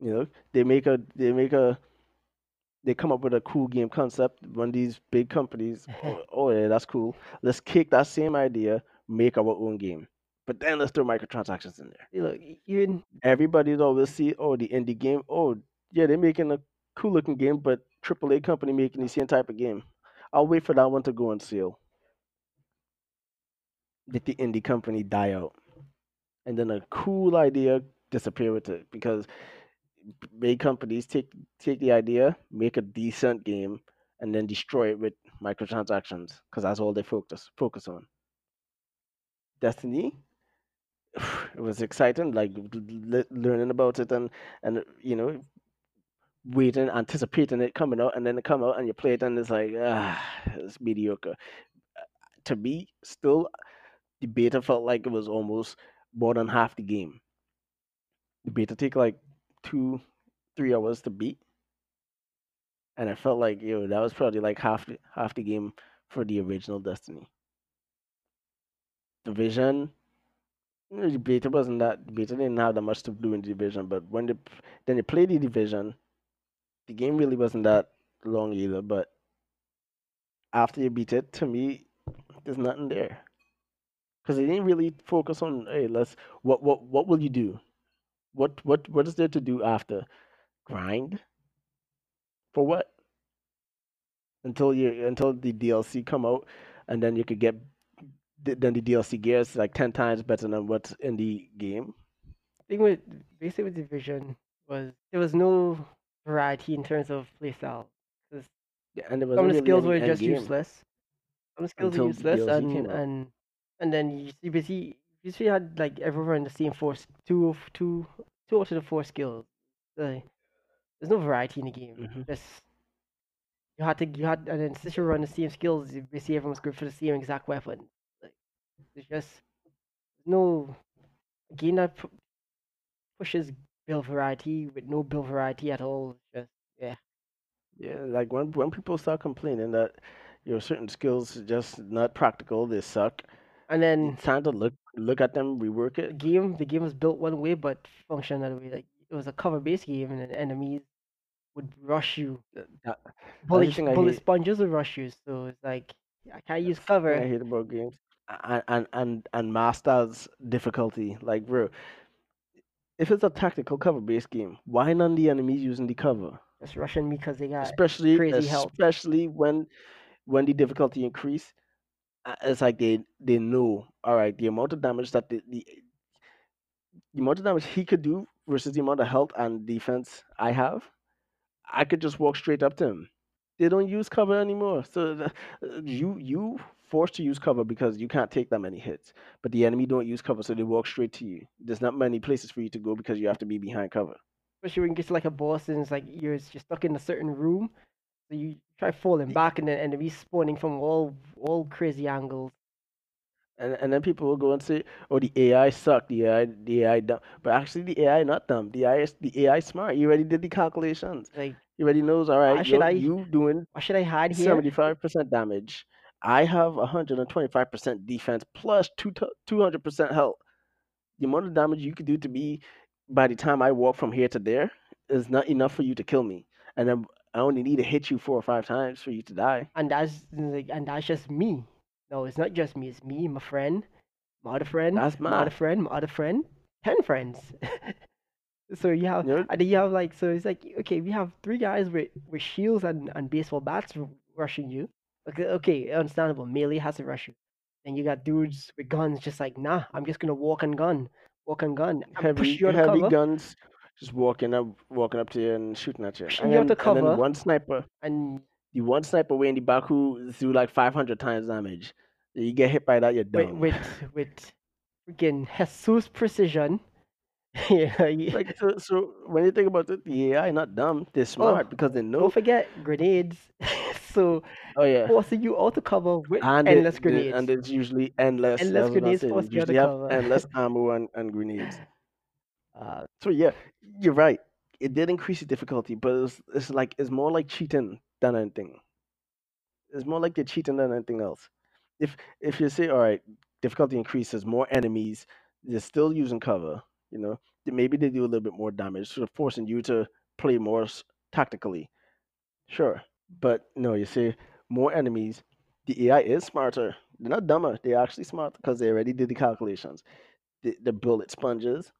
You know they make a they make a they come up with a cool game concept one of these big companies oh, oh yeah that's cool. Let's kick that same idea make our own game but then let's throw microtransactions in there. Look, even everybody's always see oh the indie game oh yeah they're making a cool looking game but AAA company making the same type of game. I'll wait for that one to go on sale. Let the indie company die out. And then a cool idea disappear with it because big companies take take the idea make a decent game and then destroy it with microtransactions because that's all they focus focus on. Destiny it was exciting like learning about it and and you know waiting anticipating it coming out and then it come out and you play it and it's like ah it's mediocre. To me still the beta felt like it was almost more than half the game. The beta take like two three hours to beat. And I felt like yo that was probably like half the, half the game for the original Destiny. Division, know, the beta wasn't that the beta didn't have that much to do in the division, but when they then they played the division, the game really wasn't that long either. But after you beat it, to me, there's nothing there. Because they didn't really focus on hey let's what what what will you do, what what what is there to do after? Grind? For what? Until you until the DLC come out, and then you could get th- then the DLC gears like ten times better than what's in the game. thing with basically with division was there was no variety in terms of playstyle. Yeah, and there some of the really skills were just game useless. Some skills were until the useless, DLC and and and then you see basically you see had like everyone the same four two of two two out of the four skills. Like, there's no variety in the game. Mhm. Just you had to you had and then since you run the same skills, you basically everyone's good for the same exact weapon. There's just no game that pu- pushes build variety with no build variety at all. Just yeah. Yeah, like when when people start complaining that your certain skills are just not practical, they suck. And then It's time to look look at them, rework the it. game the game was built one way but functioned another way. Like it was a cover based game and then enemies would rush you. That, that- Bullet thing I bullet hate. sponges would rush you. So it's like I can't use that's the thing cover. I hate about games. And and and, masters difficulty. Like bro, if it's a tactical cover based game, why none the enemies using the cover? It's rushing me because they got especially crazy health. especially when when the difficulty increase it's like they they know all right the amount of damage that the, the the amount of damage he could do versus the amount of health and defense I have, I could just walk straight up to him. They don't use cover anymore. So the, you you forced to use cover because you can't take that many hits. But the enemy don't use cover, so they walk straight to you. There's not many places for you to go because you have to be behind cover. Especially when you get to like a boss and it's like you're you're stuck in a certain room, so you try falling back and then and respawning from all all crazy angles. And and then people will go and say, "Oh, the AI sucked. The AI, the AI dumb." But actually, the AI not dumb. The AI, is- the AI smart. He already did the calculations. Like He already knows. All right, why should yo, I you doing why should I hide here? seventy-five percent damage. I have hundred and twenty-five percent defense plus two two hundred percent health. The amount of damage you could do to me by the time I walk from here to there is not enough for you to kill me. And then I only need to hit you four or five times for you to die. And that's like and that's just me. No, it's not just me, it's me, my friend, my other friend, That's my other friend, my other friend, ten friends. so you have know, and then you have like so it's like okay, we have three guys with with shields and, and baseball bats rushing you. Okay, okay, understandable. Melee has to rush you. Then you got dudes with guns just like nah, I'm just gonna walk and gun, walk and gun, and push heavy you out heavy cover, guns just walking up walking up to you and shooting at you. pushing And you out then of and then one sniper and the one sniper way in the back who threw like five hundred times damage. You get hit by that, you're with with with freaking Jesus precision. yeah, you- Like so, so when you think about it, the AI not dumb, they're oh, smart Oh, because they know. Don't forget grenades. so Oh yeah, forcing you out to cover with and endless the- grenades. and it's usually endless. Endless that's what I'm grenades force you usually cover. endless ammo and, and grenades. uh, So yeah, you're right. It did increase the difficulty, but it's, it's like it's more like cheating than anything. It's more like they're cheating than anything else. If if you say, all right, difficulty increases, more enemies, they're still using cover. You know, maybe they do a little bit more damage, sort of forcing you to play more tactically. Sure, but no, you see, more enemies. The AI is smarter. They're not dumber. They're actually smart because they already did the calculations. The, the bullet sponges.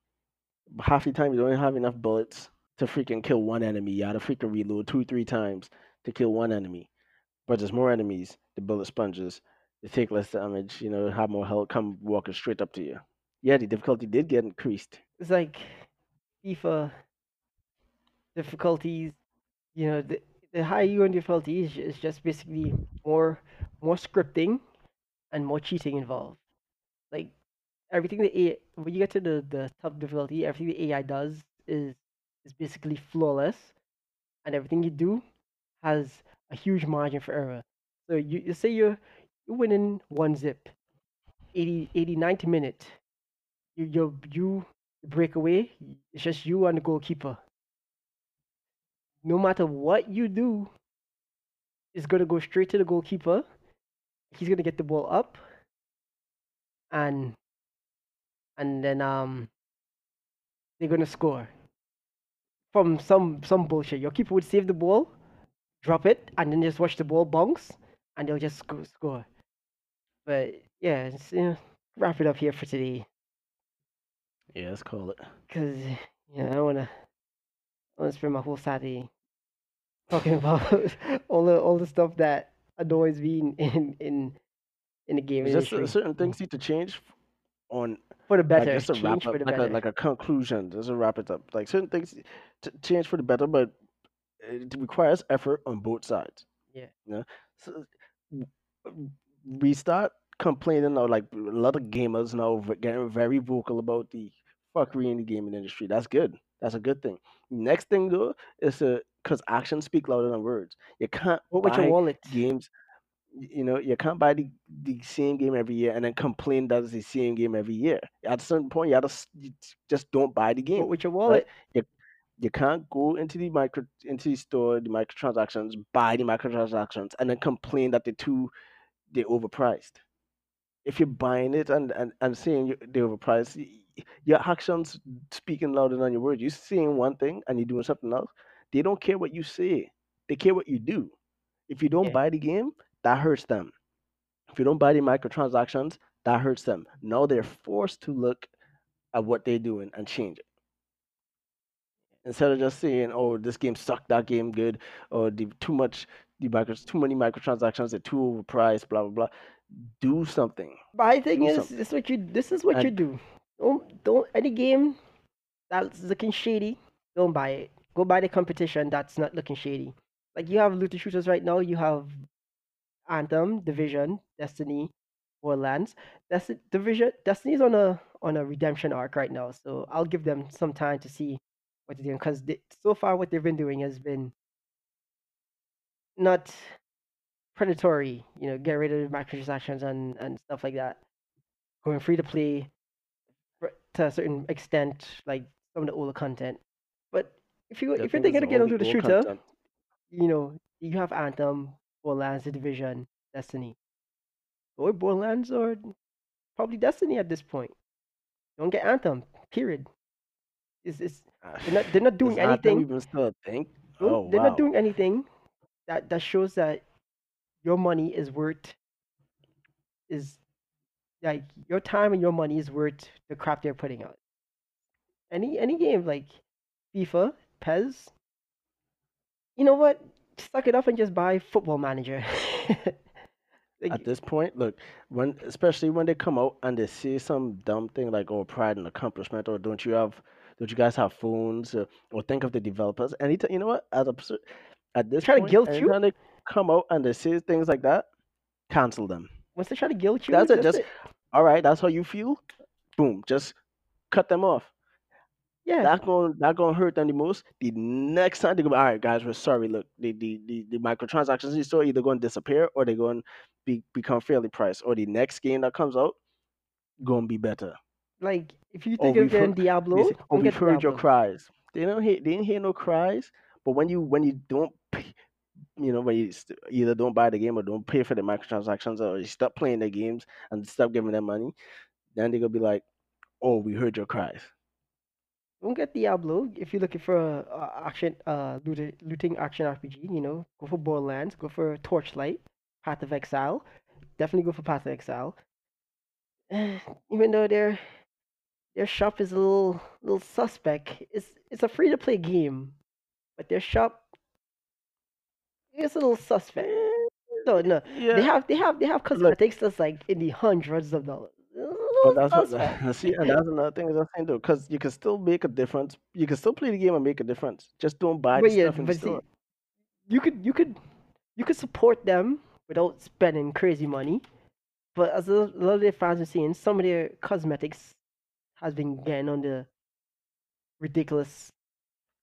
Half the time you don't have enough bullets to freaking kill one enemy. You gotta freaking reload two, three times to kill one enemy. But there's more enemies. The bullet sponges. They take less damage. You know, have more health. Come walking straight up to you. Yeah, the difficulty did get increased. it's like FIFA difficulties. You know, the you go in difficulty is, is just basically more more scripting and more cheating involved. Like everything the AI, when you get to the the tough difficulty, everything the AI does is is basically flawless, and everything you do has a huge margin for error. So you, you say you're you're winning one zip, 80, 80 90 minute. You you you break away. It's just you and the goalkeeper. No matter what you do, it's gonna go straight to the goalkeeper. He's gonna get the ball up, and and then um they're gonna score from some some bullshit. Your keeper would save the ball, drop it, and then just watch the ball bounce, and they'll just sco- score. But yeah, it's, you know, wrap it up here for today, Yeah, let's call it. cause know I don't wanna I wanna spend my whole Saturday talking about all the all the stuff that annoys me in in in, in the game just industry certain things mm. need to change on for the like better. just a wrap up, like better. a like a conclusion. Just to wrap it up. Like certain things to change for the better, but it requires effort on both sides. Yeah. You know? So we start complaining now, like a lot of gamers now getting very vocal about the fuckery in the gaming industry. That's good. That's a good thing. Next thing though is because actions speak louder than words. You can't What with your buy wallet? games you know, you can't buy the, the same game every year and then complain that it's the same game every year. At a certain point, you, gotta, s- you just don't buy the What game. with your Right? wallet? You, you can't go into the micro into the store, the microtransactions, buy the microtransactions, and then complain that the two they're overpriced. If you're buying it and and, and saying you- they're overpriced, y- y- your actions speaking louder than your words. You're saying one thing and you're doing something else. They don't care what you say. They care what you do. If you don't Yeah. buy the game, that hurts them. If you don't buy the microtransactions, that hurts them. Now they're forced to look at what they're doing and change it. Instead of just saying, "Oh, this game sucked, that game good," or the too much, the micro, too many microtransactions, they're too overpriced, blah blah blah. Do something. My thing Do is, something. this what you this is what you do. Don't don't any game that's looking shady, don't buy it. Go by the competition that's not looking shady. Like you have looter shooters right now. You have Anthem, Division, Destiny, Borderlands. That's Division. Destiny's on a on a redemption arc right now, so I'll give them some time to see what they're doing because so far what they've been doing has been not predatory. You know, get rid of microtransactions and and stuff like that. Going free to play to a certain extent, like some of the older content. If you if you're thinking to get into the shooter, content. you know, you have Anthem, Borderlands, The Division, Destiny. Or Borderlands or probably Destiny at this point. Don't get Anthem. Period. It's, it's they're not they're not doing Is anything. even still a thing? Oh, they're wow. not doing anything that that shows that your money is worth is like your time and your money is worth the crap they're putting out. Any any game like FIFA, PES, you know what? Suck it up and just buy Football Manager. like, At this point, look, when especially when they come out and they see some dumb thing like "Oh, pride and accomplishment," or "Don't you have, don't you guys have phones?" or, or think of the developers. Anytime, you know what? As a, at this try point, to guilt you. They come out and they say things like that, cancel them. Once they try to guilt you, that's it. Just it. all right. That's how you feel. Boom. Just cut them off. Yeah. That's going that gonna hurt them the most. The next time they go, all right, guys, we're sorry. Look, the the the, the microtransactions in the store either going to disappear or they're going to be become fairly priced. Or the next game that comes out gonna be better. Like if you oh, think of getting Diablo, or oh, we've heard Diablo. your cries. They don't hear they didn't hear no cries. But when you when you don't you know, when you either don't buy the game or don't pay for the microtransactions or you stop playing the games and stop giving them money, then they're gonna be like, "Oh, we heard your cries." Don't get Diablo if you're looking for a, a action, uh, looting, looting action RPG. You know, go for Borderlands, go for Torchlight, Path of Exile. Definitely go for Path of Exile. Even though their their shop is a little little suspect, it's it's a free to play game, but their shop is a little suspect. No, no. Yeah. They have they have they have cosmetics that's like in the hundreds of dollars. But that's what that, see, and that's another thing I'm saying though, because you can still make a difference. You can still play the game and make a difference. Just don't buy the yeah, stuff in the. See, you could you could you could support them without spending crazy money. But as a lot of their fans are seeing, some of their cosmetics has been getting on the ridiculous.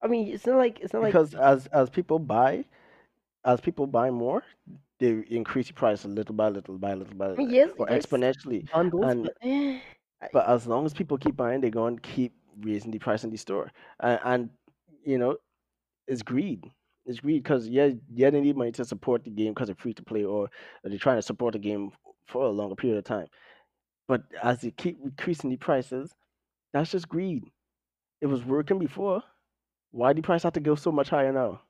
I mean, it's not like it's not like because as as people buy, as people buy more, they increase the price a little by little by little by little, yes, or exponentially. Bundles, and, but, eh, but as long as people keep buying, they're going to keep raising the price in the store, and, and you know, it's greed. It's greed because yeah, yeah, they need money to support the game because it's free to play, or they're trying to support the game for a longer period of time. But as they keep increasing the prices, that's just greed. It was working before. Why the price have to go so much higher now?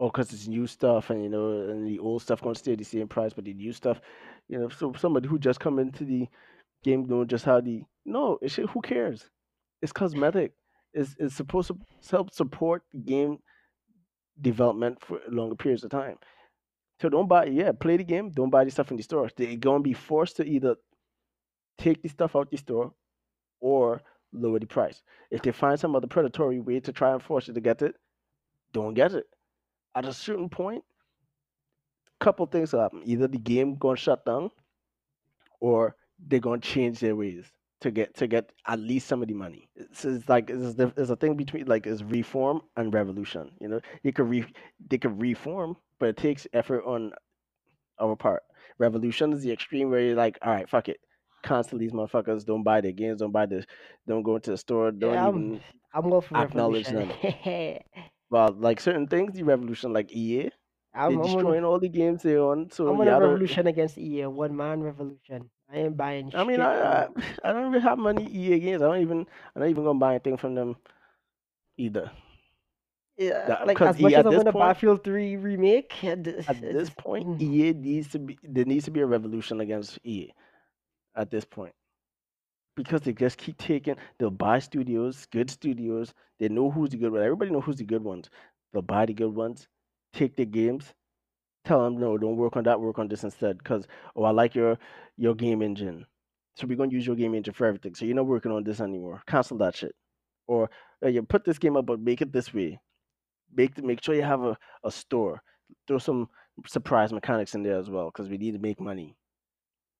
Oh, or because it's new stuff and you know and the old stuff to stay the same price but the new stuff you know so somebody who just come into the game knowing just how the no who cares? It's cosmetic. It's, it's supposed to help support game development for longer periods of time. So don't buy yeah play the game don't buy the stuff in the store. They're to be forced to either take the stuff out the store or lower the price. If they find some other predatory way to try and force you to get it don't get it at a certain point, couple things happen. Either the game going to shut down, or they're going to change their ways to get to get at least some of the money. It's, it's like it's, it's a thing between like is reform and revolution. You know, you could re they could reform, but it takes effort on our part. Revolution is the extreme where you're like, all right, fuck it. Cancel these motherfuckers. Don't buy their games. Don't buy the. Don't go into the store. Don't yeah, even. I'm, I'm acknowledge them. Well, like certain things, the revolution, like EA, I'm, they're destroying all the games they own. So I'm on yeah, a revolution against EA, one man revolution. I ain't buying. I mean, I, I, I don't really have many EA games. I don't even I'm not even gonna buy anything from them either. Yeah, that, like as much EA, as I want a Battlefield Three remake. At this point, mm. EA needs to be there needs to be a revolution against EA. At this point, because they just keep taking. They'll buy studios, good studios. They know who's the good one. Everybody know who's the good ones. They'll buy the good ones, take the games, tell them no, don't work on that. Work on this instead. Because oh, I like your your game engine. So we're gonna use your game engine for everything. So you're not working on this anymore. Cancel that shit. Or uh, you put this game up, but make it this way. Make make sure you have a, a store. Throw some surprise mechanics in there as well, because we need to make money.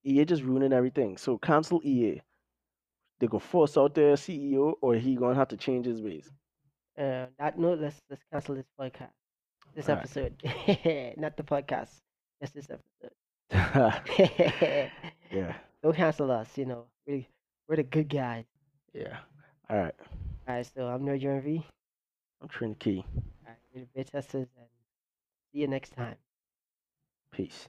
EA just ruining everything. So cancel EA. They go force out their CEO, or he gonna have to change his ways. Uh, that note, let's let's cancel this podcast, this All right. episode, not the podcast, just this episode. yeah, Don't cancel us. You know, we we're the good guys. yeah. All right. All right, so I'm Nerd V. I'm Trin Key. All right, we're the bit testers, and see you next time. Peace.